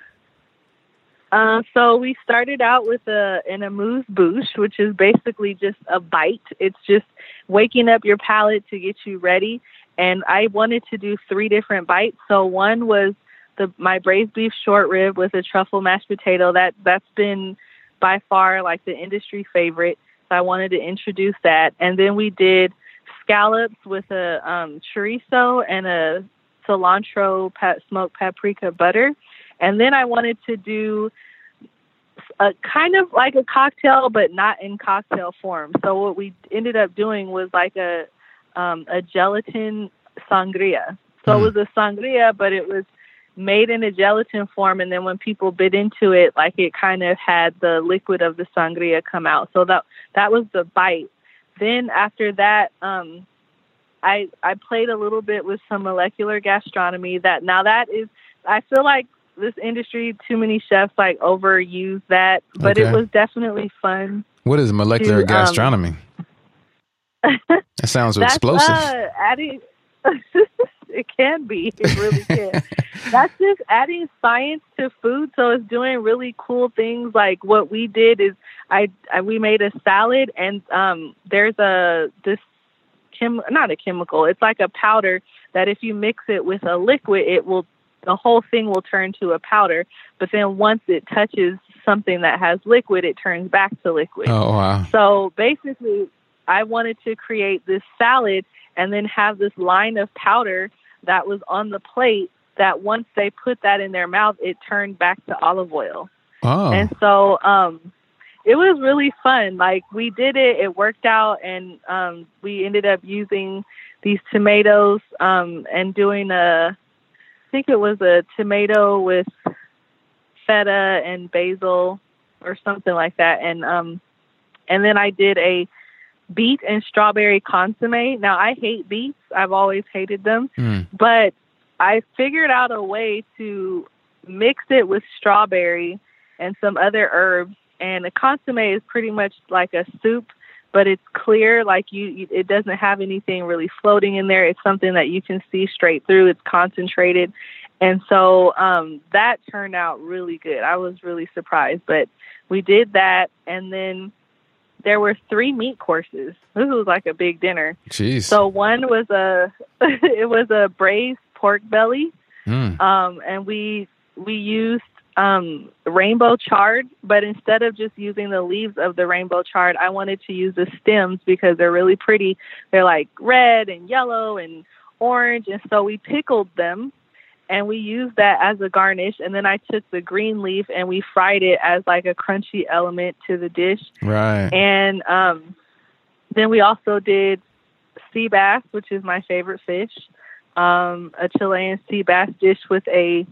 Uh, so we started out with a an amuse bouche, which is basically just a bite. It's just waking up your palate to get you ready. And I wanted to do three different bites. So one was the my braised beef short rib with a truffle mashed potato. That that's been by far like the industry favorite. So I wanted to introduce that. And then we did scallops with a um, chorizo and a cilantro smoked paprika butter. And then I wanted to do a kind of like a cocktail, but not in cocktail form. So what we ended up doing was like a um, a gelatin sangria. So mm. it was a sangria, but it was made in a gelatin form, and then when people bit into it, like it kind of had the liquid of the sangria come out. So that that was the bite then after that, um, I I played a little bit with some molecular gastronomy. That now that is, I feel like this industry, too many chefs like overuse that, but okay. it was definitely fun. What is molecular to, um, gastronomy? Um, that sounds explosive. Uh, adding, it can be. It really can. that's just adding science to food. So it's doing really cool things. Like what we did is I, I we made a salad and um there's a this chem not a chemical. It's like a powder that if you mix it with a liquid, it will the whole thing will turn to a powder. But then once it touches something that has liquid, it turns back to liquid. Oh wow! So basically, I wanted to create this salad and then have this line of powder that was on the plate that once they put that in their mouth, it turned back to olive oil. Oh. And so um, it was really fun. Like we did it, it worked out, and um, we ended up using these tomatoes um, and doing a, I think it was a tomato with feta and basil or something like that, and um, and then I did a beet and strawberry consomme. Now I hate beets. I've always hated them, mm. but I figured out a way to mix it with strawberry and some other herbs. And the consomme is pretty much like a soup, but it's clear. Like you, you, it doesn't have anything really floating in there. It's something that you can see straight through. It's concentrated, and so um, that turned out really good. I was really surprised, but we did that, and then there were three meat courses. This was like a big dinner. Jeez. So one was a it was a braised pork belly, mm. um, and we we used um, rainbow chard, but instead of just using the leaves of the rainbow chard, I wanted to use the stems because they're really pretty. They're like red and yellow and orange, and so we pickled them and we used that as a garnish. And then I took the green leaf and we fried it as like a crunchy element to the dish. Right. And um, then we also did sea bass, which is my favorite fish, um, a Chilean sea bass dish with a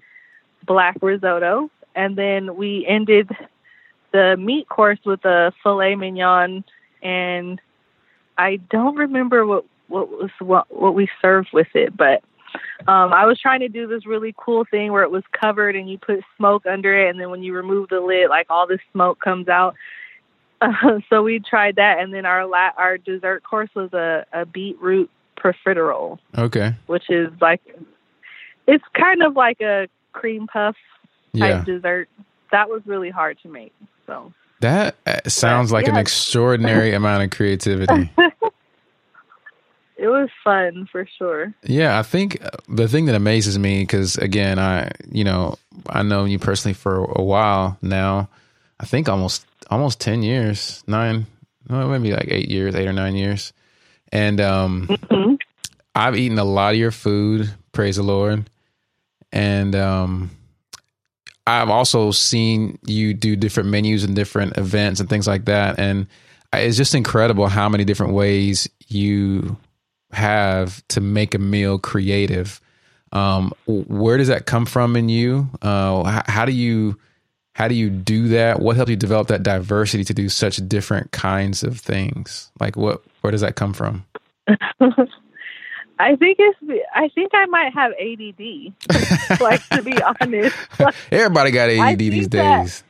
black risotto. And then we ended the meat course with a filet mignon. And I don't remember what, what was what, what we served with it, but um, I was trying to do this really cool thing where it was covered and you put smoke under it, and then when you remove the lid, like all this smoke comes out. Uh, so we tried that, and then our la- our dessert course was a, a beetroot profiterole. Okay. Which is like, it's kind of like a cream puff type yeah. dessert. That was really hard to make. So that uh, sounds like yeah. an extraordinary amount of creativity. it was fun for sure. Yeah, I think the thing that amazes me because again, I you know I know you personally for a while now. I think almost almost ten years, nine, well, maybe like eight years, eight or nine years, and um, mm-hmm. I've eaten a lot of your food. Praise the Lord, and um, I've also seen you do different menus and different events and things like that, and it's just incredible how many different ways you have to make a meal creative. Um, where does that come from in you? Uh, how, how, do you how do you do that? What helped you develop that diversity to do such different kinds of things? Like what? Where does that come from? I think it's. I think I might have ADD. like to be honest, everybody got ADD these days.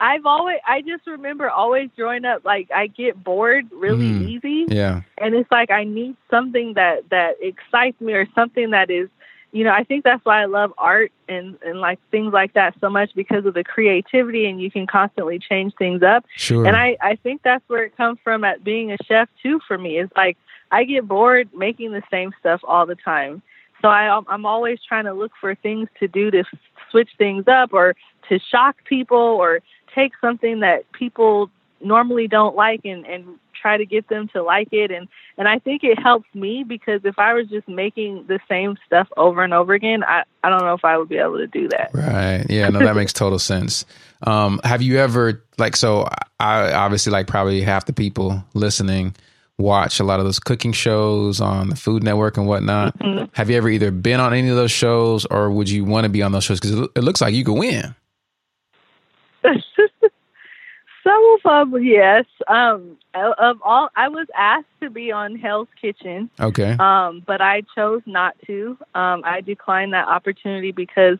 I've always I just remember always growing up like I get bored really mm, easy. Yeah. And it's like I need something that that excites me or something that is you know, I think that's why I love art and and like things like that so much because of the creativity and you can constantly change things up. Sure. And I I think that's where it comes from at being a chef too for me. It's like I get bored making the same stuff all the time. So I I'm always trying to look for things to do to switch things up or to shock people or take something that people normally don't like and and try to get them to like it and and I think it helps me because if I was just making the same stuff over and over again I I don't know if I would be able to do that. Right. Yeah, no that makes total sense. Um have you ever like so I obviously like probably half the people listening watch a lot of those cooking shows on the Food Network and whatnot. Mm-hmm. Have you ever either been on any of those shows or would you want to be on those shows cuz it looks like you could win? Some of them, yes. Um, of all, I was asked to be on Hell's Kitchen. Okay. Um, but I chose not to. Um, I declined that opportunity because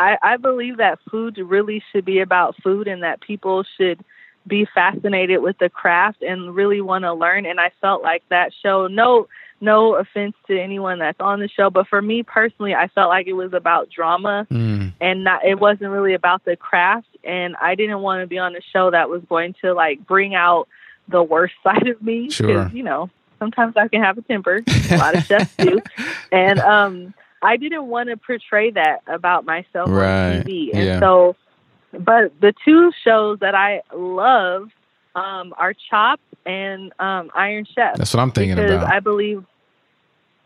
I, I believe that food really should be about food, and that people should be fascinated with the craft and really want to learn. And I felt like that show. No, no offense to anyone that's on the show, but for me personally, I felt like it was about drama mm. And not, it wasn't really about the craft. And I didn't want to be on a show that was going to like bring out the worst side of me. Sure. You know, sometimes I can have a temper. A lot of chefs do. And, um, I didn't want to portray that about myself right. on TV. And yeah. so, but the two shows that I love um, are Chopped and um, Iron Chef. That's what I'm thinking about. I believe,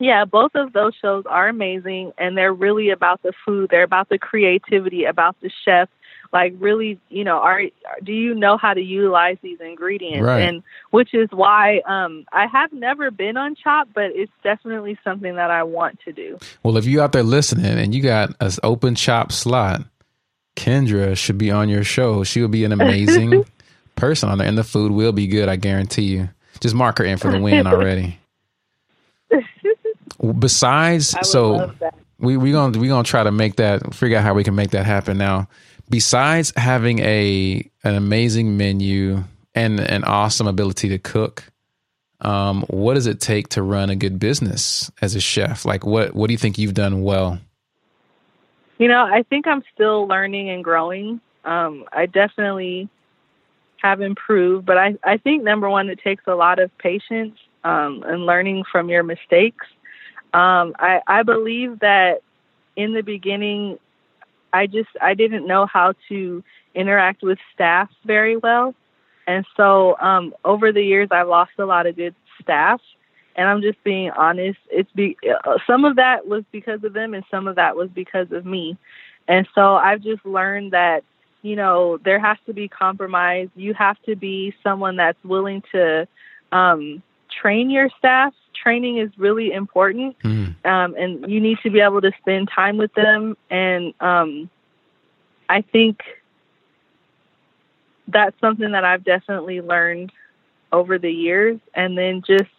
yeah, both of those shows are amazing, and they're really about the food. They're about the creativity, about the chef. Like really, you know, are do you know how to utilize these ingredients? Right. And which is why um, I have never been on Chopped, but it's definitely something that I want to do. Well, if you out there listening and you got an open Chopped slot, Kendra should be on your show. She would be an amazing person on there, and the food will be good. I guarantee you. Just mark her in for the win already. Besides, so we we gonna we gonna try to make that figure out how we can make that happen. Now, besides having a an amazing menu and an awesome ability to cook, um, what does it take to run a good business as a chef? Like, what what do you think you've done well? You know, I think I'm still learning and growing. Um, I definitely have improved. But I, I think number one, it takes a lot of patience um, and learning from your mistakes. Um, I, I believe that in the beginning, I just I didn't know how to interact with staff very well, and so um, over the years, I've lost a lot of good staff. and I'm just being honest. It's be uh, some of that was because of them, and some of that was because of me. And so I've just learned that you know there has to be compromise. You have to be someone that's willing to um, train your staff. Training is really important, mm. um, and you need to be able to spend time with them. And um, I think that's something that I've definitely learned over the years. And then just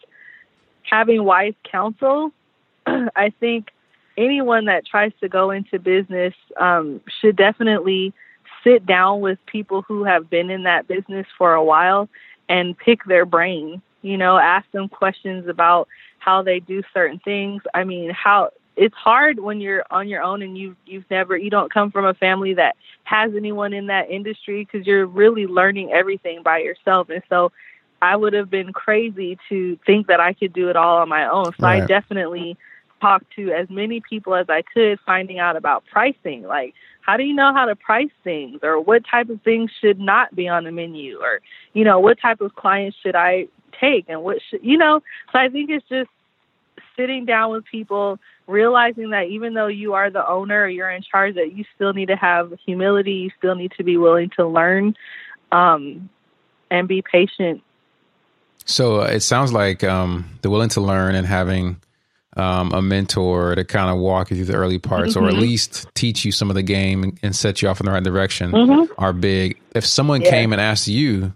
having wise counsel, I think anyone that tries to go into business um, should definitely sit down with people who have been in that business for a while and pick their brain. You know, ask them questions about how they do certain things. I mean, how it's hard when you're on your own and you you've never you don't come from a family that has anyone in that industry because you're really learning everything by yourself. And so I would have been crazy to think that I could do it all on my own. So right. I definitely talked to as many people as I could, finding out about pricing. Like, how do you know how to price things, or what type of things should not be on the menu, or you know, what type of clients should I take, and what should you know? So I think it's just sitting down with people, realizing that even though you are the owner or you're in charge, that you still need to have humility. You still need to be willing to learn, um, and be patient so uh, it sounds like um, the willing to learn and having um, a mentor to kind of walk you through the early parts, mm-hmm. or at mm-hmm. least teach you some of the game and, set you off in the right direction, mm-hmm. are big. If someone yeah. came and asked you,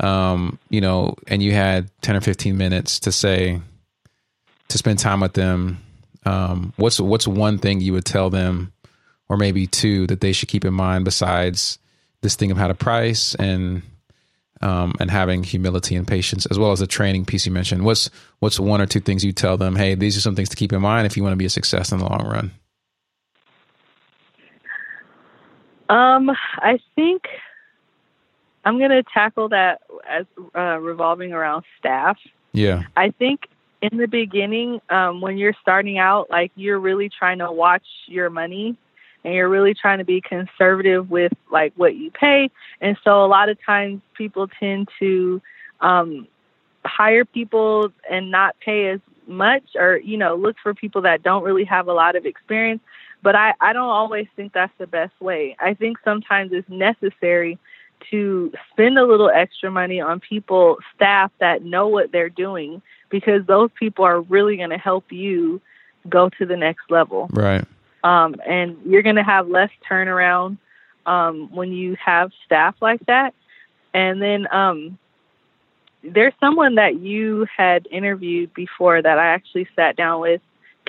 um, you know, and you had ten or fifteen minutes to say to spend time with them, um, what's what's one thing you would tell them, or maybe two that they should keep in mind besides this thing of how to price and um, and having humility and patience, as well as the training piece you mentioned. What's what's one or two things you tell them? Hey, these are some things to keep in mind if you want to be a success in the long run. Um, I think I'm going to tackle that as uh, revolving around staff. Yeah. I think in the beginning, um, when you're starting out, like you're really trying to watch your money and you're really trying to be conservative with like what you pay. And so a lot of times people tend to um, hire people and not pay as much or, you know, look for people that don't really have a lot of experience. But I, I don't always think that's the best way. I think sometimes it's necessary to spend a little extra money on people, staff that know what they're doing, because those people are really going to help you go to the next level. Right. Um, and you're going to have less turnaround um, when you have staff like that. And then um, there's someone that you had interviewed before that I actually sat down with,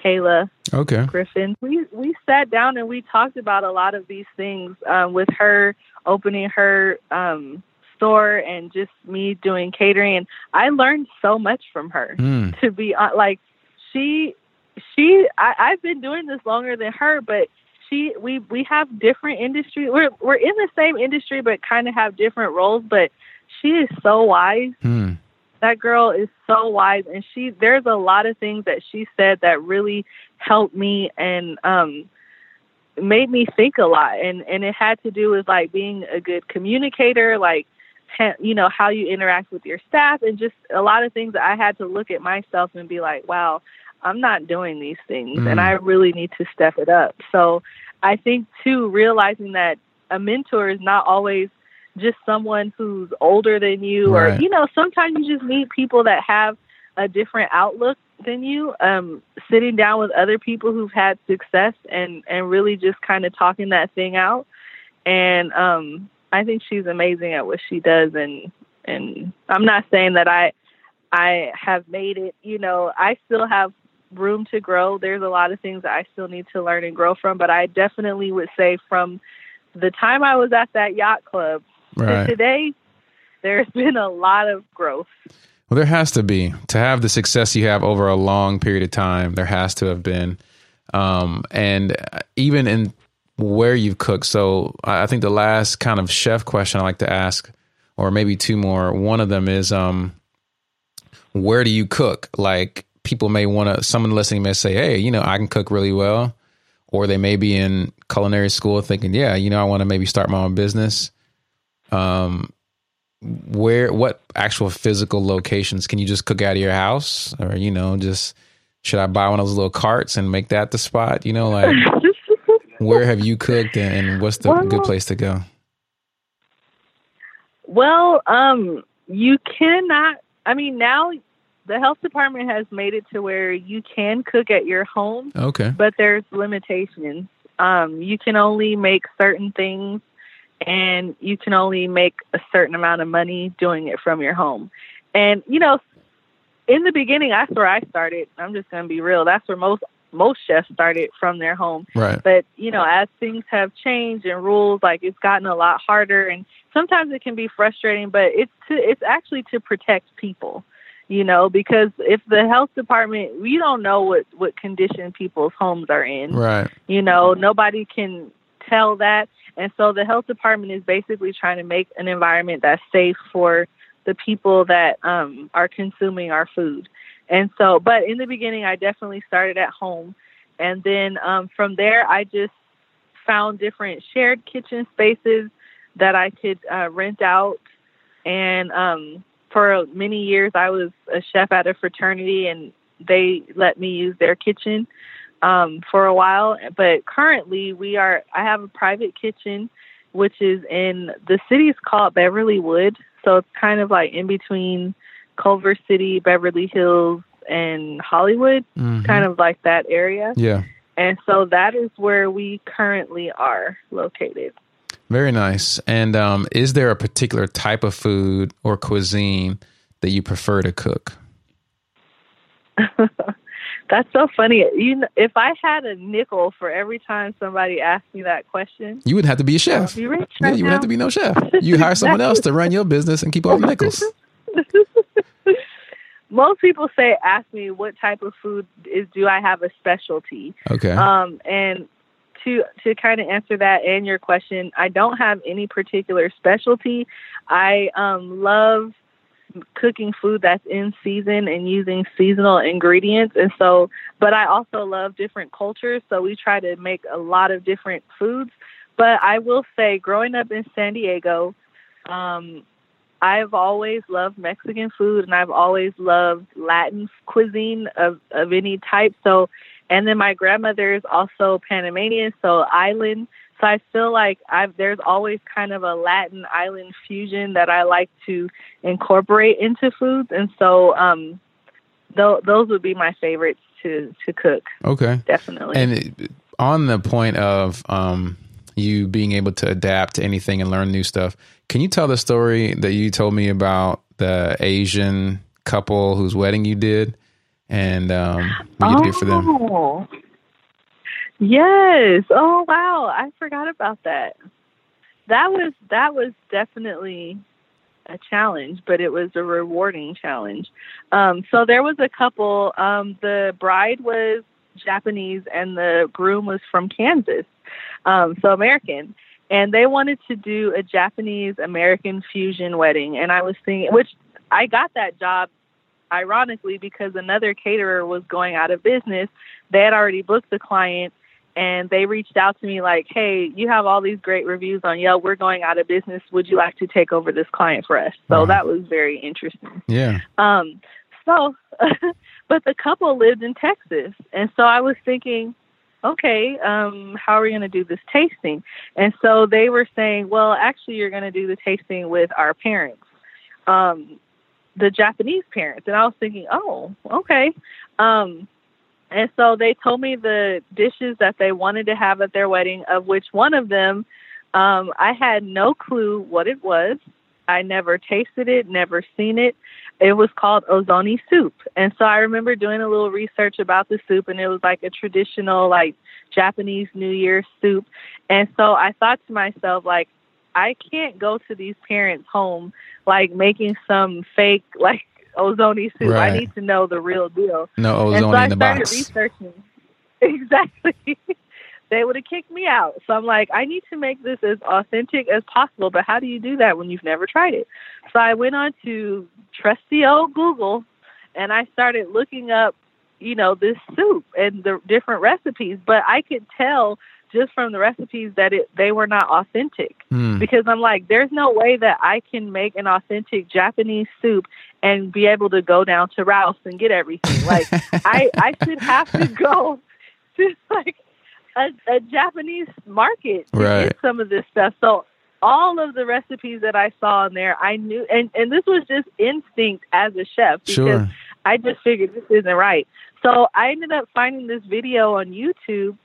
Kayla okay. Griffin. We we sat down and we talked about a lot of these things um, with her opening her um, store and just me doing catering. And I learned so much from her. Mm. To be uh, like, she she I, I've been doing this longer than her, but she we we have different industry. We're we're in the same industry, but kind of have different roles. But she is so wise. Hmm. That girl is so wise, and she there's a lot of things that she said that really helped me and um made me think a lot. And and it had to do with like being a good communicator, like you know how you interact with your staff, and just a lot of things that I had to look at myself and be like, wow, I'm not doing these things mm. and I really need to step it up. So I think too, realizing that a mentor is not always just someone who's older than you right. or, you know, sometimes you just meet people that have a different outlook than you. Um, sitting down with other people who've had success and, and really just kind of talking that thing out. And, um, I think she's amazing at what she does and, and I'm not saying that I, I have made it, you know, I still have room to grow. There's a lot of things that I still need to learn and grow from, but I definitely would say from the time I was at that yacht club right. to today, there's been a lot of growth. Well, there has to be to have the success you have over a long period of time. There has to have been, um, and even in where you've cooked. So I think the last kind of chef question I like to ask, or maybe two more. One of them is, um, where do you cook? Like, people may want to, someone listening may say, hey, you know, I can cook really well. Or they may be in culinary school thinking, yeah, you know, I want to maybe start my own business. Um, where what actual physical locations can you just cook out of your house or you know just should I buy one of those little carts and make that the spot? You know, like where have you cooked and what's the well, good place to go? Well, um, you cannot. I mean, now the health department has made it to where you can cook at your home. Okay. But there's limitations. Um, you can only make certain things and you can only make a certain amount of money doing it from your home. And you know, in the beginning, that's where I started. I'm just going to be real. That's where most most chefs started from their home. Right. But you know, as things have changed and rules, like it's gotten a lot harder, and sometimes it can be frustrating. But it's to it's actually to protect people. You know, because if the health department, we don't know what what condition people's homes are in. Right. You know, nobody can tell that, and so the health department is basically trying to make an environment that's safe for the people that um, are consuming our food. And so, but in the beginning, I definitely started at home. And then um, from there, I just found different shared kitchen spaces that I could uh, rent out. And um, for many years, I was a chef at a fraternity, and they let me use their kitchen um, for a while. But currently, we are. I have a private kitchen, which is in the city's called Beverlywood. So it's kind of like in between Culver City, Beverly Hills, and Hollywood, mm-hmm. kind of like that area. Yeah. And so that is where we currently are located. Very nice. And um, is there a particular type of food or cuisine that you prefer to cook? That's so funny. You know, if I had a nickel for every time somebody asked me that question, you would have to be a chef. Be right yeah, you would have to be no chef. You hire someone else to run your business and keep all the nickels. Most people say, ask me what type of food is. Do I have a specialty? Okay. Um, and to to kind of answer that and your question, I don't have any particular specialty. I um, love cooking food that's in season and using seasonal ingredients. And so, but I also love different cultures. So we try to make a lot of different foods. But I will say, growing up in San Diego, um, I've always loved Mexican food and I've always loved Latin cuisine of, of any type. So, and then my grandmother is also Panamanian, so island. So I feel like I've there's always kind of a Latin island fusion that I like to incorporate into foods, and so um, th- those would be my favorites to to cook. Okay, definitely. And on the point of um, you being able to adapt to anything and learn new stuff, can you tell the story that you told me about the Asian couple whose wedding you did, and um, you oh. did for them? Oh. Yes. Oh wow, I forgot about that. That was that was definitely a challenge, but it was a rewarding challenge. Um, so there was a couple. Um, the bride was Japanese and the groom was from Kansas, um, so American. And they wanted to do a Japanese American fusion wedding, and I was thinking, which I got that job ironically because another caterer was going out of business. They had already booked the client and they reached out to me like, "Hey, you have all these great reviews on Yelp. We're going out of business. Would you like to take over this client for us?" So that was very interesting. Yeah. Um. So, but the couple lived in Texas, and so I was thinking, okay, um, how are we going to do this tasting? And so they were saying, well, actually, you're going to do the tasting with our parents, um, the Japanese parents. And I was thinking, oh, okay. Um, and so they told me the dishes that they wanted to have at their wedding, of which one of them, um, I had no clue what it was. I never tasted it, never seen it. It was called ozoni soup. And so I remember doing a little research about the soup, and it was like a traditional, like Japanese New Year soup. And so I thought to myself, like, I can't go to these parents' home, like making some fake, like, ozoni soup. Right. I need to know the real deal. No ozoni so in the box. Researching. Exactly. they would have kicked me out. So I'm like, I need to make this as authentic as possible. But how do you do that when you've never tried it? So I went on to trusty old Google and I started looking up, you know, this soup and the different recipes. But I could tell just from the recipes that it they were not authentic Mm. because I'm like, there's no way that I can make an authentic Japanese soup and be able to go down to Rouse and get everything. Like I I should have to go to like a, a Japanese market to Right. get some of this stuff. So all of the recipes that I saw in there, I knew, and and this was just instinct as a chef because Sure. I just figured this isn't right. So I ended up finding this video on YouTube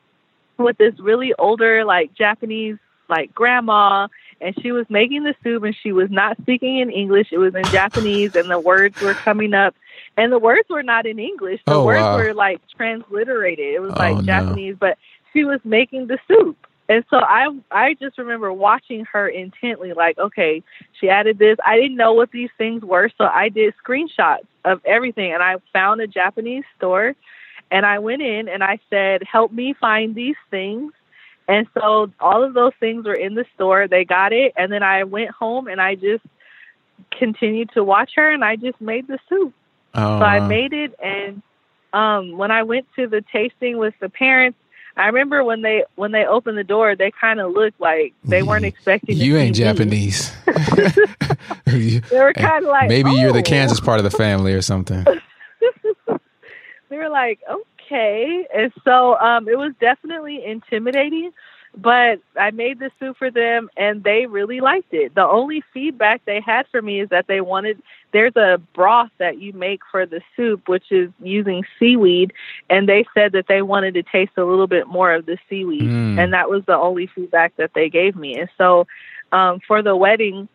with this really older, like Japanese, like grandma, and she was making the soup and she was not speaking in English. It was in Japanese, and the words were coming up, and the words were not in English. The Oh, words wow. were like transliterated. It was Oh, like no. Japanese, but she was making the soup. And so I I just remember watching her intently like okay she added this I didn't know what these things were so I did screenshots of everything and I found a Japanese store and I went in and I said help me find these things and so all of those things were in the store they got it and then I went home and I just continued to watch her and I just made the soup Oh, so I wow. made it, and um, when I went to the tasting with the parents, I remember when they when they opened the door, they kind of looked like they weren't expecting. You ain't. Japanese. They were kind of like Maybe you're the "Oh." Kansas part of the family or something. they were like, okay, and so um, it was definitely intimidating. But I made the soup for them, and they really liked it. The only feedback they had for me is that they wanted. There's a broth that you make for the soup, which is using seaweed, and they said that they wanted to taste a little bit more of the seaweed, Mm. and that was the only feedback that they gave me. And so, um, for the wedding,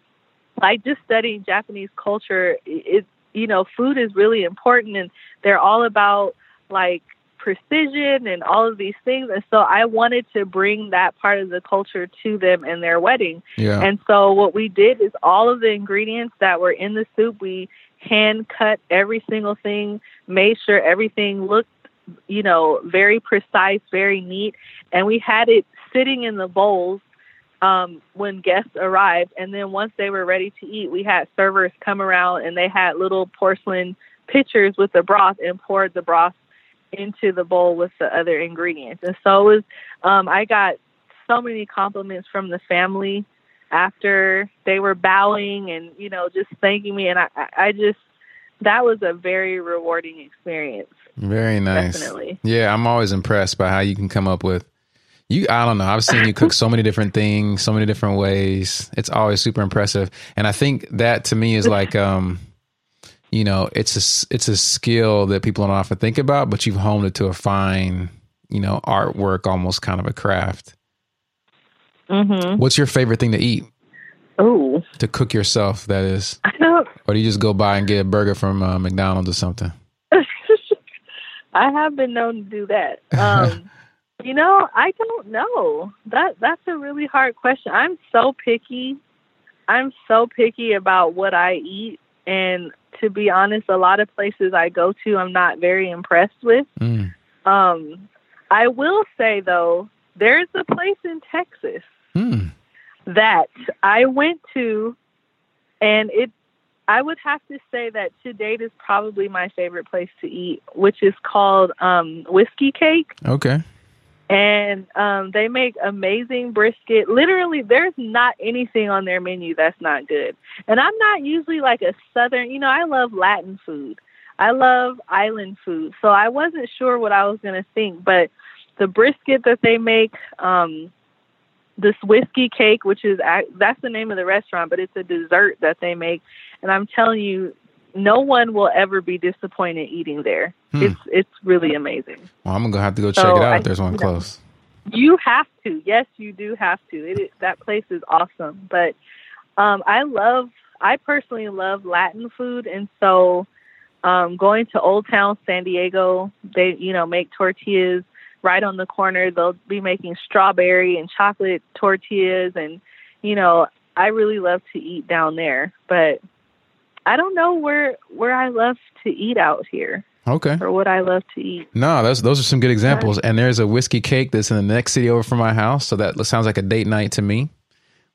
like just studying Japanese culture, it you know, food is really important, and they're all about like precision and all of these things. And so I wanted to bring that part of the culture to them in their wedding. Yeah. And so what we did is all of the ingredients that were in the soup, we hand cut every single thing, made sure everything looked, you know, very precise, very neat, and we had it sitting in the bowls um, when guests arrived. And then once they were ready to eat, we had servers come around and they had little porcelain pitchers with the broth and poured the broth into the bowl with the other ingredients. And so it was, um, I got so many compliments from the family after they were bowing and, you know, just thanking me. And I, I I just, that was a very rewarding experience. Very nice. Definitely. Yeah, I'm always impressed by how you can come up with you I don't know. I've seen you cook so many different things, so many different ways. It's always super impressive. And I think that to me is like um you know, it's a it's a skill that people don't often think about, but you've honed it to a fine, you know, artwork, almost kind of a craft. hmm What's your favorite thing to eat? Oh, To cook yourself, that is. I don't, Or do you just go by and get a burger from uh, McDonald's or something? I have been known to do that. Um, you know, I don't know. That that's a really hard question. I'm so picky. I'm so picky about what I eat, and to be honest, a lot of places I go to, I'm not very impressed with. Mm. Um, I will say though, there's a place in Texas Hmm. that I went to, and it. I would have to say that to date is probably my favorite place to eat, which is called um, Whiskey Cake, Okay. And um, they make amazing brisket. Literally, there's not anything on their menu that's not good. And I'm not usually like a southern. You know, I love Latin food. I love island food, so I wasn't sure what I was going to think, but the brisket that they make, um, this whiskey cake, which is that's the name of the restaurant, but it's a dessert that they make, and I'm telling you, no one will ever be disappointed eating there. Hmm. It's it's really amazing. Well, I'm gonna have to go check So, it out I- if there's one close. You have to, yes, you do have to. It is, that place is awesome, but um, I love, I personally love Latin food, and so um, going to Old Town San Diego, they you know make tortillas right on the corner. They'll be making strawberry and chocolate tortillas, and you know I really love to eat down there, but I don't know where where I love to eat out here Okay. or what I love to eat. No, those those are some good examples. And there's a whiskey cake that's in the next city over from my house, so that sounds like a date night to me.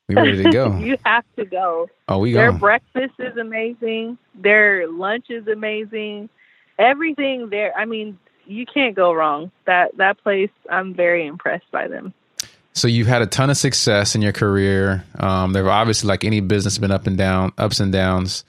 We ready to go? you have to go. oh, we go. Their breakfast is amazing. Their lunch is amazing. Everything there. I mean, you can't go wrong. That that place. I'm very impressed by them. So you've had a ton of success in your career. Um, there have obviously, like any business, been up and down, ups and downs.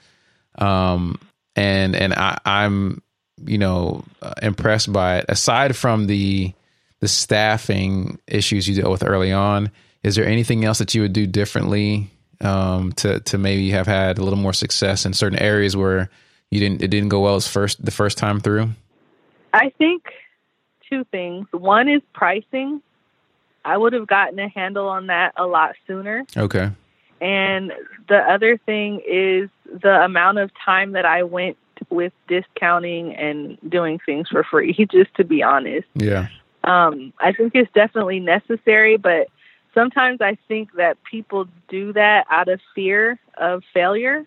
Um, and and I, I'm, you know, uh, impressed by it. Aside from the the staffing issues you dealt with early on, is there anything else that you would do differently um, to to maybe have had a little more success in certain areas where you didn't it didn't go well as first the first time through? I think two things. One is pricing. I would have gotten a handle on that a lot sooner. Okay. And the other thing is the amount of time that I went with discounting and doing things for free, just to be honest. Yeah. Um, I think it's definitely necessary, but sometimes I think that people do that out of fear of failure.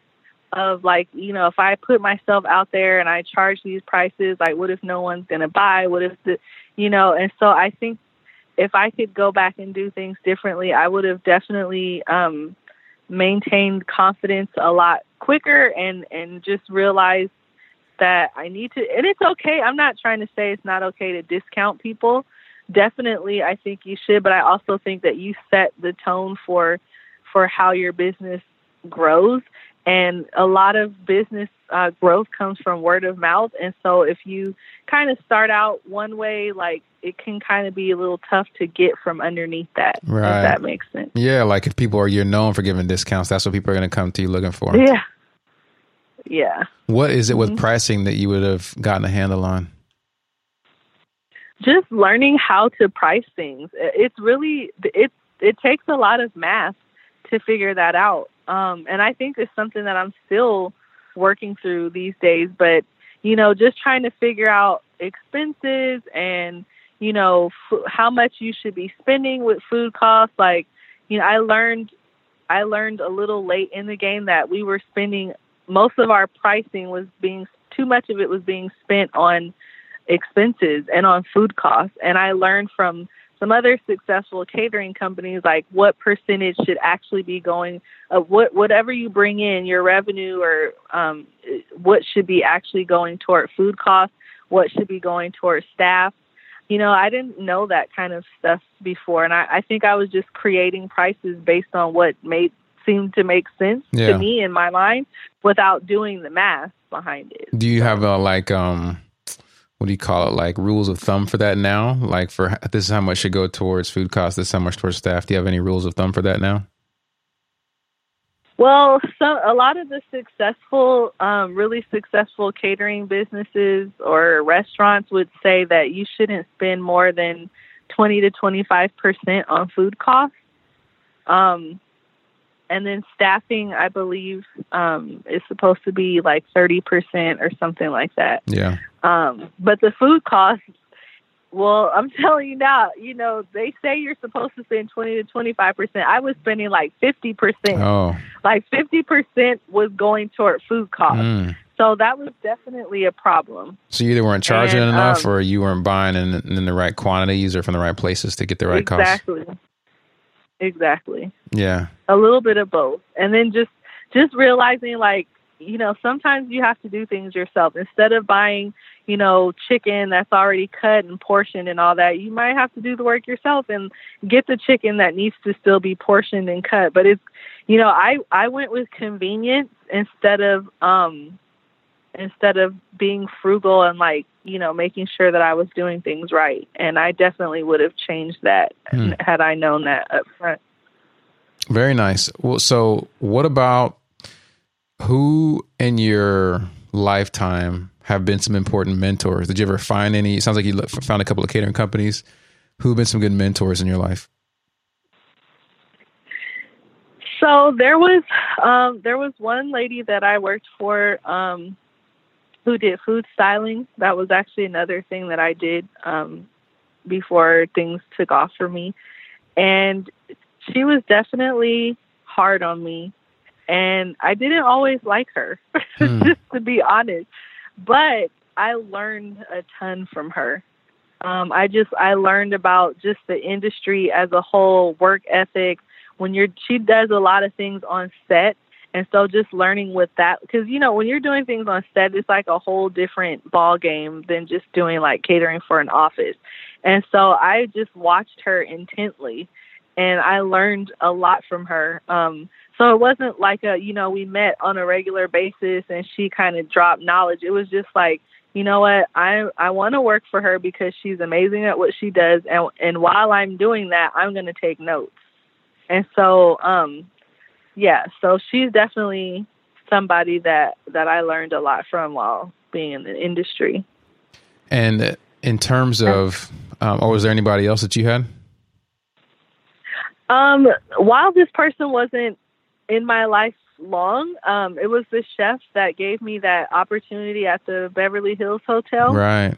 Of like, you know, if I put myself out there and I charge these prices, like, what if no one's going to buy? What if the, you know, and so I think if I could go back and do things differently, I would have definitely um, maintained confidence a lot quicker and and just realize that I need to. And it's okay. I'm not trying to say it's not okay to discount people. Definitely, I think you should, but I also think that you set the tone for for how your business grows and a lot of business uh, growth comes from word of mouth. And so if you kind of start out one way, like it can kind of be a little tough to get from underneath that. Right. If that makes sense. Yeah. Like if people are, you're known for giving discounts, that's what people are going to come to you looking for. Yeah. Yeah. What is it with mm-hmm. pricing that you would have gotten a handle on? Just learning how to price things. It's really, it, it takes a lot of math to figure that out. Um, and I think it's something that I'm still working through these days. But you know, just trying to figure out expenses and you know f- how much you should be spending with food costs. Like, you know, I learned I learned a little late in the game that we were spending most of our pricing was being too much of it was being spent on expenses and on food costs. And I learned from some other successful catering companies like what percentage should actually be going uh, what whatever you bring in your revenue or um, what should be actually going toward food costs what should be going toward staff you know i didn't know that kind of stuff before and i, I think i was just creating prices based on what made seemed to make sense yeah. to me in my mind without doing the math behind it do you have a like um what do you call it like rules of thumb for that now? Like for this is how much should go towards food costs this is how much towards staff. Do you have any rules of thumb for that now? Well so a lot of the successful um, really successful catering businesses or restaurants would say that you shouldn't spend more than 20 to 25 percent on food costs. Um, and then staffing i believe um, is supposed to be like 30% or something like that yeah um, but the food costs, well, I'm telling you now, you know, they say you're supposed to spend 20 to 25%. I was spending like 50%. Oh. Like 50% was going toward food costs. Mm. So that was definitely a problem. So you either weren't charging and, enough um, or you weren't buying in, in, the right quantities or from the right places to get the right exactly. costs. Exactly. Exactly. Yeah. A little bit of both. And then just just realizing like you know, sometimes you have to do things yourself. Instead of buying, you know, chicken that's already cut and portioned and all that, you might have to do the work yourself and get the chicken that needs to still be portioned and cut. But it's, you know, I I went with convenience instead of um instead of being frugal and like, you know, making sure that I was doing things right. And I definitely would have changed that hmm. had I known that up front. Very nice. Well, so what about who in your lifetime have been some important mentors? Did you ever find any? It sounds like you found a couple of catering companies. Who have been some good mentors in your life? So there was um, there was one lady that I worked for um, who did food styling. That was actually another thing that I did um, before things took off for me, and she was definitely hard on me and I didn't always like her, mm. just to be honest. But I learned a ton from her. Um, I just I learned about just the industry as a whole, work ethic. When you're, she does a lot of things on set, and so just learning with that, because you know when you're doing things on set, it's like a whole different ball game than just doing like catering for an office. And so I just watched her intently and I learned a lot from her. Um, so it wasn't like a, you know, we met on a regular basis and she kind of dropped knowledge. It was just like, you know what, I I want to work for her because she's amazing at what she does, and and while I'm doing that, I'm going to take notes. And so, um, yeah, so she's definitely somebody that that I learned a lot from while being in the industry. And in terms of, um, or was there anybody else that you had? Um, while this person wasn't in my life long, um, it was the chef that gave me that opportunity at the Beverly Hills Hotel. Right.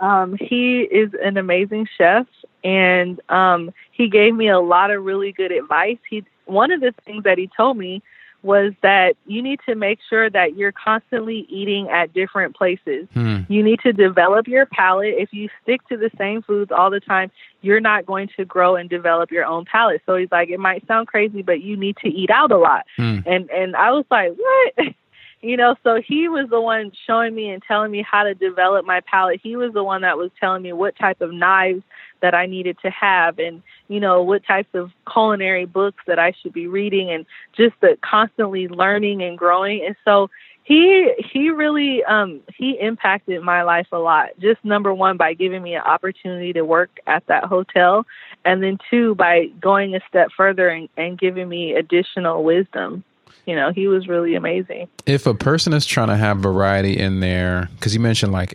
Um, he is an amazing chef, and um, he gave me a lot of really good advice. He one of the things that he told me was that you need to make sure that you're constantly eating at different places. Hmm. You need to develop your palate. If you stick to the same foods all the time, you're not going to grow and develop your own palate. So he's like, it might sound crazy, but you need to eat out a lot. Hmm. And and I was like, what? you know, so he was the one showing me and telling me how to develop my palate. He was the one that was telling me what type of knives that I needed to have and, you know, what types of culinary books that I should be reading and just the constantly learning and growing. And so he he really um he impacted my life a lot. Just number one by giving me an opportunity to work at that hotel and then two by going a step further and, and giving me additional wisdom you know, he was really amazing. If a person is trying to have variety in there, because you mentioned like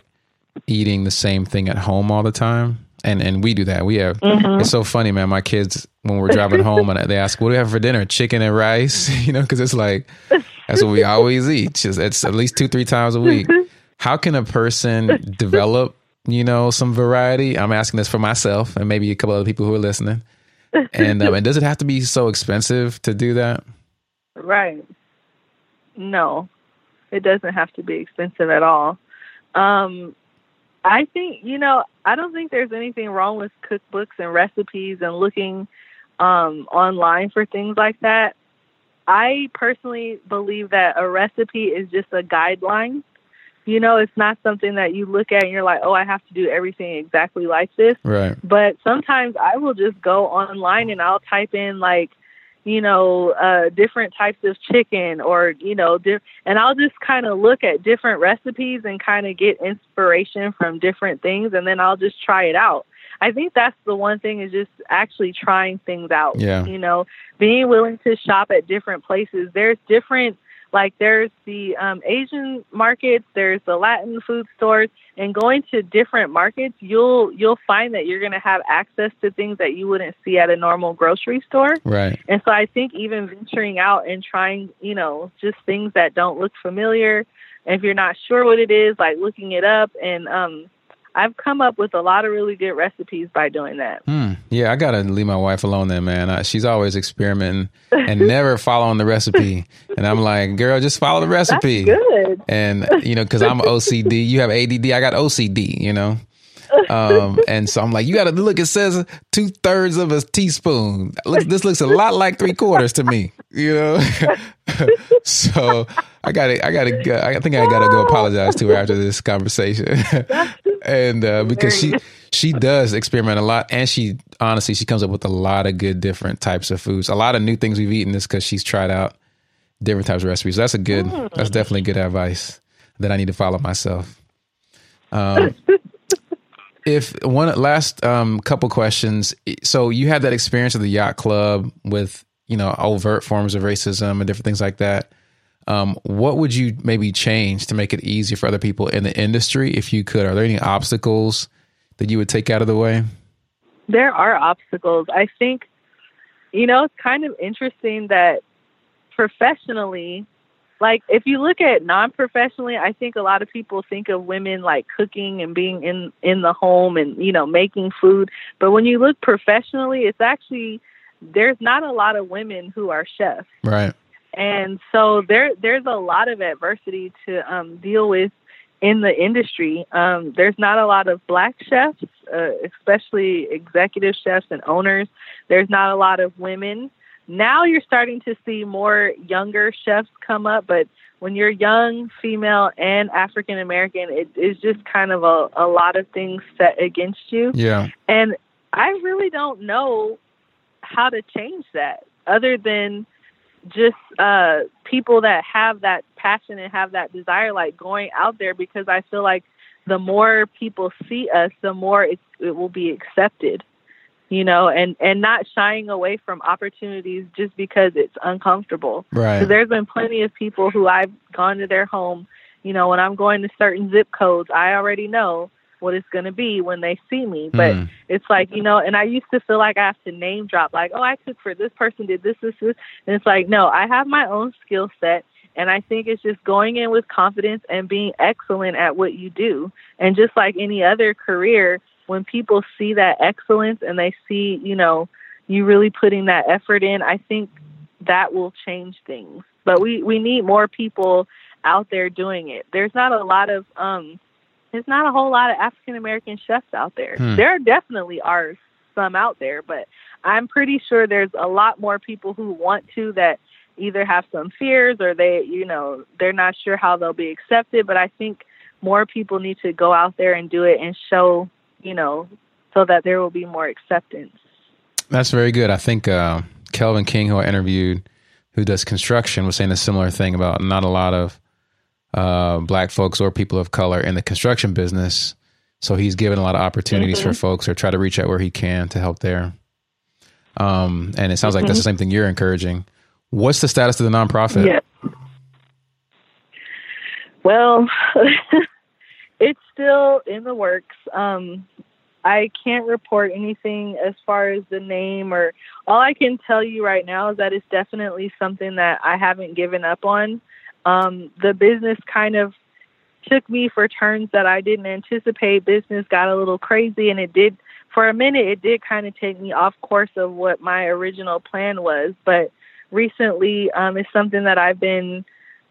eating the same thing at home all the time, and and we do that. We have Mm-hmm. it's so funny, man. My kids when we're driving home and they ask, "What do we have for dinner?" Chicken and rice, you know, because it's like that's what we always eat. Just it's at least two three times a week. How can a person develop, you know, some variety? I'm asking this for myself and maybe a couple other people who are listening. And um, and does it have to be so expensive to do that? Right. No, it doesn't have to be expensive at all. Um, I think, you know, I don't think there's anything wrong with cookbooks and recipes and looking um, online for things like that. I personally believe that a recipe is just a guideline. You know, it's not something that you look at and you're like, oh, I have to do everything exactly like this. Right. But sometimes I will just go online and I'll type in like, you know, uh, different types of chicken or, you know, di- and I'll just kind of look at different recipes and kind of get inspiration from different things and then I'll just try it out. I think that's the one thing is just actually trying things out. Yeah. You know, being willing to shop at different places. There's different like there's the um, Asian markets, there's the Latin food stores, and going to different markets, you'll you'll find that you're going to have access to things that you wouldn't see at a normal grocery store. Right. And so I think even venturing out and trying, you know, just things that don't look familiar, if you're not sure what it is, like looking it up and um I've come up with a lot of really good recipes by doing that. Hmm. Yeah, I gotta leave my wife alone then, man. I, she's always experimenting and never following the recipe. And I'm like, girl, just follow the recipe. Good. And you know, because I'm OCD, you have ADD, I got OCD. You know. Um, and so I'm like, you got to look. It says two thirds of a teaspoon. Look, this looks a lot like three quarters to me. You know. so I got to, I got to, I think I got to go apologize to her after this conversation. and uh, because she she does experiment a lot, and she honestly she comes up with a lot of good different types of foods. A lot of new things we've eaten is because she's tried out different types of recipes. That's a good. That's definitely good advice that I need to follow myself. Um, if one last um, couple questions. So you had that experience at the yacht club with you know overt forms of racism and different things like that. Um, what would you maybe change to make it easier for other people in the industry if you could? Are there any obstacles that you would take out of the way? There are obstacles. I think, you know, it's kind of interesting that professionally, like if you look at non-professionally, I think a lot of people think of women like cooking and being in in the home and you know making food. But when you look professionally, it's actually there's not a lot of women who are chefs. Right. and so there there's a lot of adversity to um, deal with in the industry. Um, there's not a lot of black chefs, uh, especially executive chefs and owners. There's not a lot of women. Now you're starting to see more younger chefs come up, but when you're young, female, and African American, it is just kind of a, a lot of things set against you. Yeah. And I really don't know how to change that other than just uh people that have that passion and have that desire like going out there because I feel like the more people see us, the more it, it will be accepted you know, and and not shying away from opportunities just because it's uncomfortable. Right. Because there's been plenty of people who I've gone to their home. You know, when I'm going to certain zip codes, I already know what it's going to be when they see me. But Mm. it's like, you know, and I used to feel like I have to name drop, like, oh, I cook for this person, did this, this, this. And it's like, no, I have my own skill set. And I think it's just going in with confidence and being excellent at what you do. And just like any other career, when people see that excellence and they see, you know, you really putting that effort in, I think that will change things. But we, we need more people out there doing it. There's not a lot of um there's not a whole lot of African American chefs out there. Hmm. There definitely are some out there, but I'm pretty sure there's a lot more people who want to that either have some fears or they, you know, they're not sure how they'll be accepted, but I think more people need to go out there and do it and show, you know, so that there will be more acceptance. That's very good. I think uh, Kelvin King, who I interviewed, who does construction, was saying a similar thing about not a lot of uh, black folks or people of color in the construction business. So he's given a lot of opportunities for folks or try to reach out where he can to help there. Um, and it sounds like that's the same thing you're encouraging. What's the status of the nonprofit? Yeah. Well, it's still in the works. Um, I can't report anything as far as the name or all I can tell you right now is that it's definitely something that I haven't given up on. Um, the business kind of took me for turns that I didn't anticipate. Business got a little crazy and it did for a minute it did kind of take me off course of what my original plan was, but recently um it's something that I've been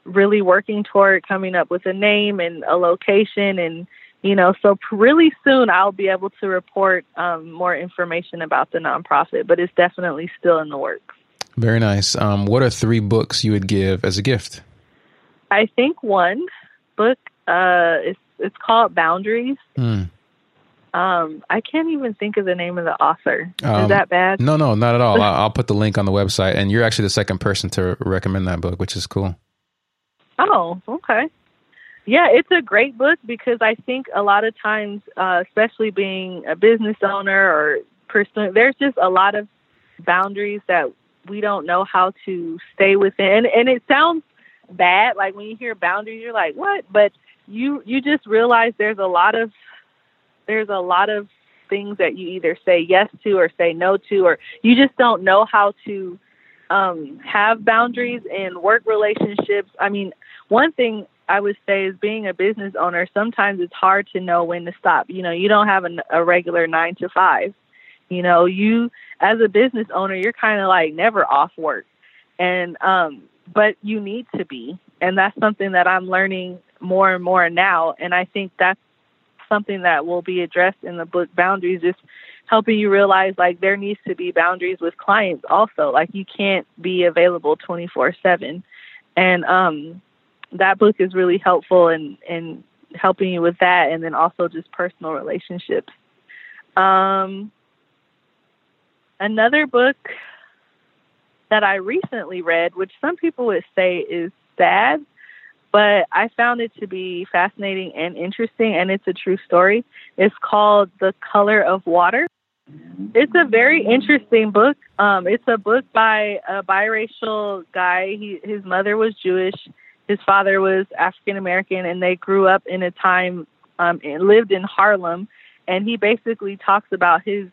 really working toward coming up with a name and a location and you know so really soon I'll be able to report um more information about the nonprofit, but it's definitely still in the works. Very nice. Um, what are three books you would give as a gift? I think one book uh it's it's called Boundaries. Hmm. Um I can't even think of the name of the author. Um, Is that bad? No, no, not at all. I'll, put the link on the website, and you're actually the second person to recommend that book, which is cool. Oh, okay. Yeah, it's a great book because I think a lot of times, uh, especially being a business owner or person, there's just a lot of boundaries that we don't know how to stay within. And, and it sounds bad, like when you hear boundaries, you're like, what? But you you just realize there's a lot of there's a lot of things that you either say yes to or say no to, or you just don't know how to um, have boundaries in work relationships. I mean, one thing I would say is being a business owner, sometimes it's hard to know when to stop. You know, you don't have a, a regular nine to five. You know, you as a business owner, you're kind of like never off work. And, um, but you need to be. And that's something that I'm learning more and more now. And I think that's something that will be addressed in the book Boundaries, just helping you realize like there needs to be boundaries with clients also. Like you can't be available 24 7. And, um, that book is really helpful in, in helping you with that and then also just personal relationships. Um, another book that I recently read, which some people would say is sad, but I found it to be fascinating and interesting, and it's a true story. It's called The Color of Water. It's a very interesting book. Um, it's a book by a biracial guy. He, his mother was Jewish, his father was African American, and they grew up in a time um, and lived in Harlem. And he basically talks about his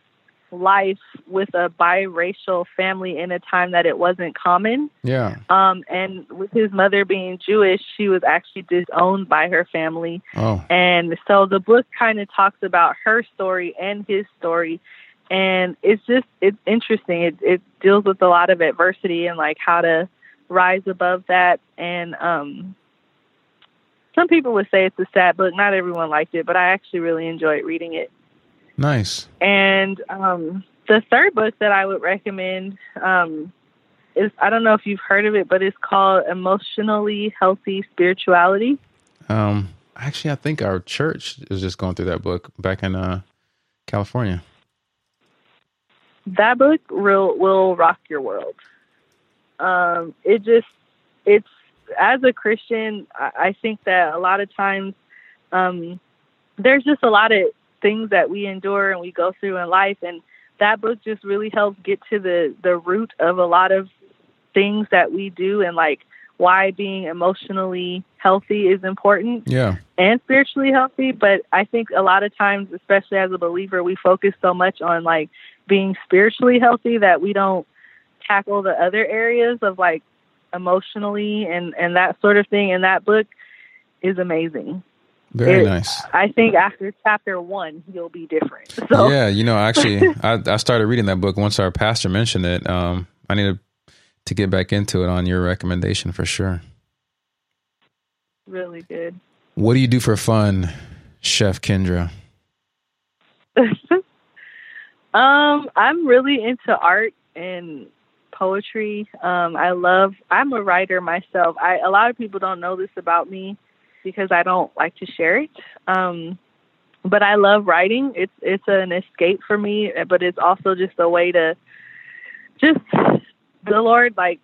life with a biracial family in a time that it wasn't common. Yeah. Um, and with his mother being Jewish, she was actually disowned by her family. Oh, And so the book kind of talks about her story and his story. And it's just, it's interesting. It, it deals with a lot of adversity and like how to rise above that. And um, some people would say it's a sad book. Not everyone liked it, but I actually really enjoyed reading it. Nice. And um, the third book that I would recommend um, is I don't know if you've heard of it, but it's called Emotionally Healthy Spirituality. Um, actually, I think our church is just going through that book back in uh, California. that book will will rock your world. Um, it just it's as a Christian, I, I think that a lot of times um, there's just a lot of things that we endure and we go through in life, and that book just really helps get to the the root of a lot of things that we do and like why being emotionally healthy is important Yeah. and spiritually healthy. But I think a lot of times, especially as a believer, we focus so much on like being spiritually healthy that we don't tackle the other areas of like emotionally and and that sort of thing. And that book is amazing. Very It- nice. I think after chapter one, you'll be different. So Yeah, you know, actually, I, I started reading that book once our pastor mentioned it. Um, I need to, to get back into it on your recommendation for sure. really good. What do you do for fun, Chef Kyndra? um, I'm really into art and poetry. Um, I love. I'm a writer myself. I a lot of people don't know this about me because I don't like to share it. Um, but I love writing. It's it's an escape for me, but it's also just a way to just the Lord like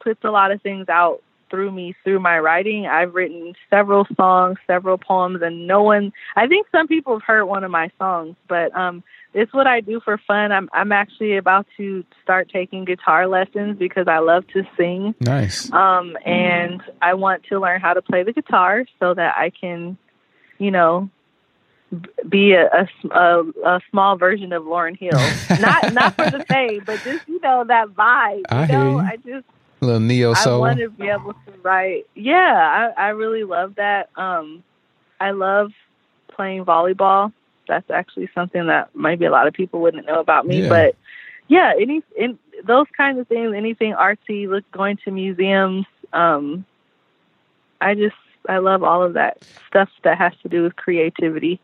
puts a lot of things out through me through my writing. I've written several songs, several poems, and no one. I think some people have heard one of my songs, but um, it's what I do for fun. I'm I'm actually about to start taking guitar lessons because I love to sing. Nice. Um, and I want to learn how to play the guitar so that I can, you know, be a small version of Lauryn Hill. not not for the fame, but just you know that vibe. You I hear know, you. I just A little neo soul. I want to be able to write. Yeah, I, I really love that. Um, I love playing volleyball. That's actually something that maybe a lot of people wouldn't know about me. Yeah. But yeah, any in those kinds of things, anything artsy, look going to museums. Um, I just I love all of that stuff that has to do with creativity.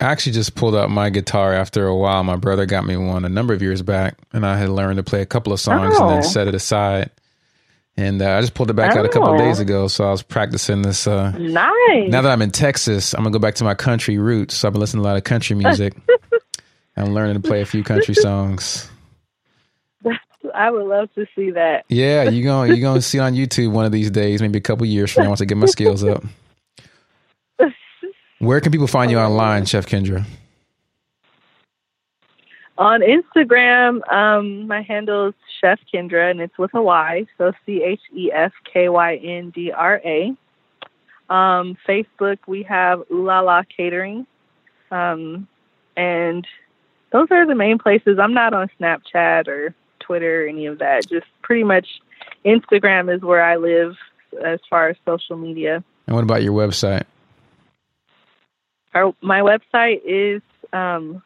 I actually just pulled out my guitar after a while. My brother got me one a number of years back, and I had learned to play a couple of songs and Oh. then set it aside. And uh, I just pulled it back out a couple of Oh. days ago, so I was practicing this. Uh, Nice. now that I'm in Texas, I'm gonna go back to my country roots. So I've been listening to a lot of country music I'm learning to play a few country songs. I would love to see that. Yeah, you going you gonna see it on YouTube one of these days, maybe a couple years from now once I get my skills up. Where can people find you online, Chef Kyndra? On Instagram, um, my handle is Chef Kyndra, and it's with a Y, so C H E F K Y N D R A. Um, Facebook, we have Ooh La La Catering, um, and those are the main places. I'm not on Snapchat or Twitter or any of that. Just pretty much Instagram is where I live as far as social media. And what about your website? Our, my website is um,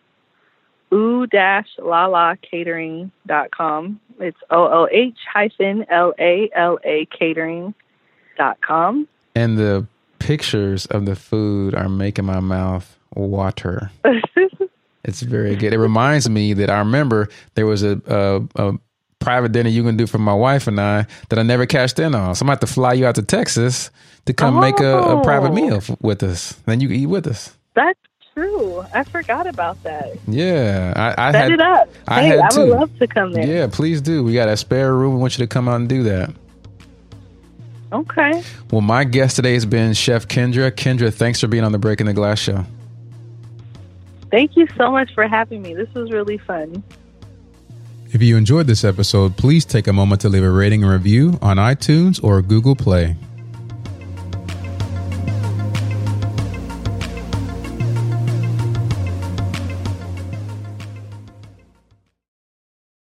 ooh-lala-catering.com. It's O-O-H hyphen L-A-L-A catering.com. And the pictures of the food are making my mouth water. It's very good. It reminds me that I remember there was a, a, a private dinner you can do for my wife and I that I never cashed in on. So I'm going to have to fly you out to Texas to come make a, a private Oh. meal f- with us. Then you can eat with us. That's true. I forgot about that. Yeah. I, I Set had, it up. I hey, had I would to. love to come there. Yeah, please do. We got a spare room. We want you to come out and do that. Okay. Well, my guest today has been Chef Kyndra. Kyndra, thanks for being on the Breaking the Glass show. Thank you so much for having me. This was really fun. If you enjoyed this episode, please take a moment to leave a rating and review on iTunes or Google Play.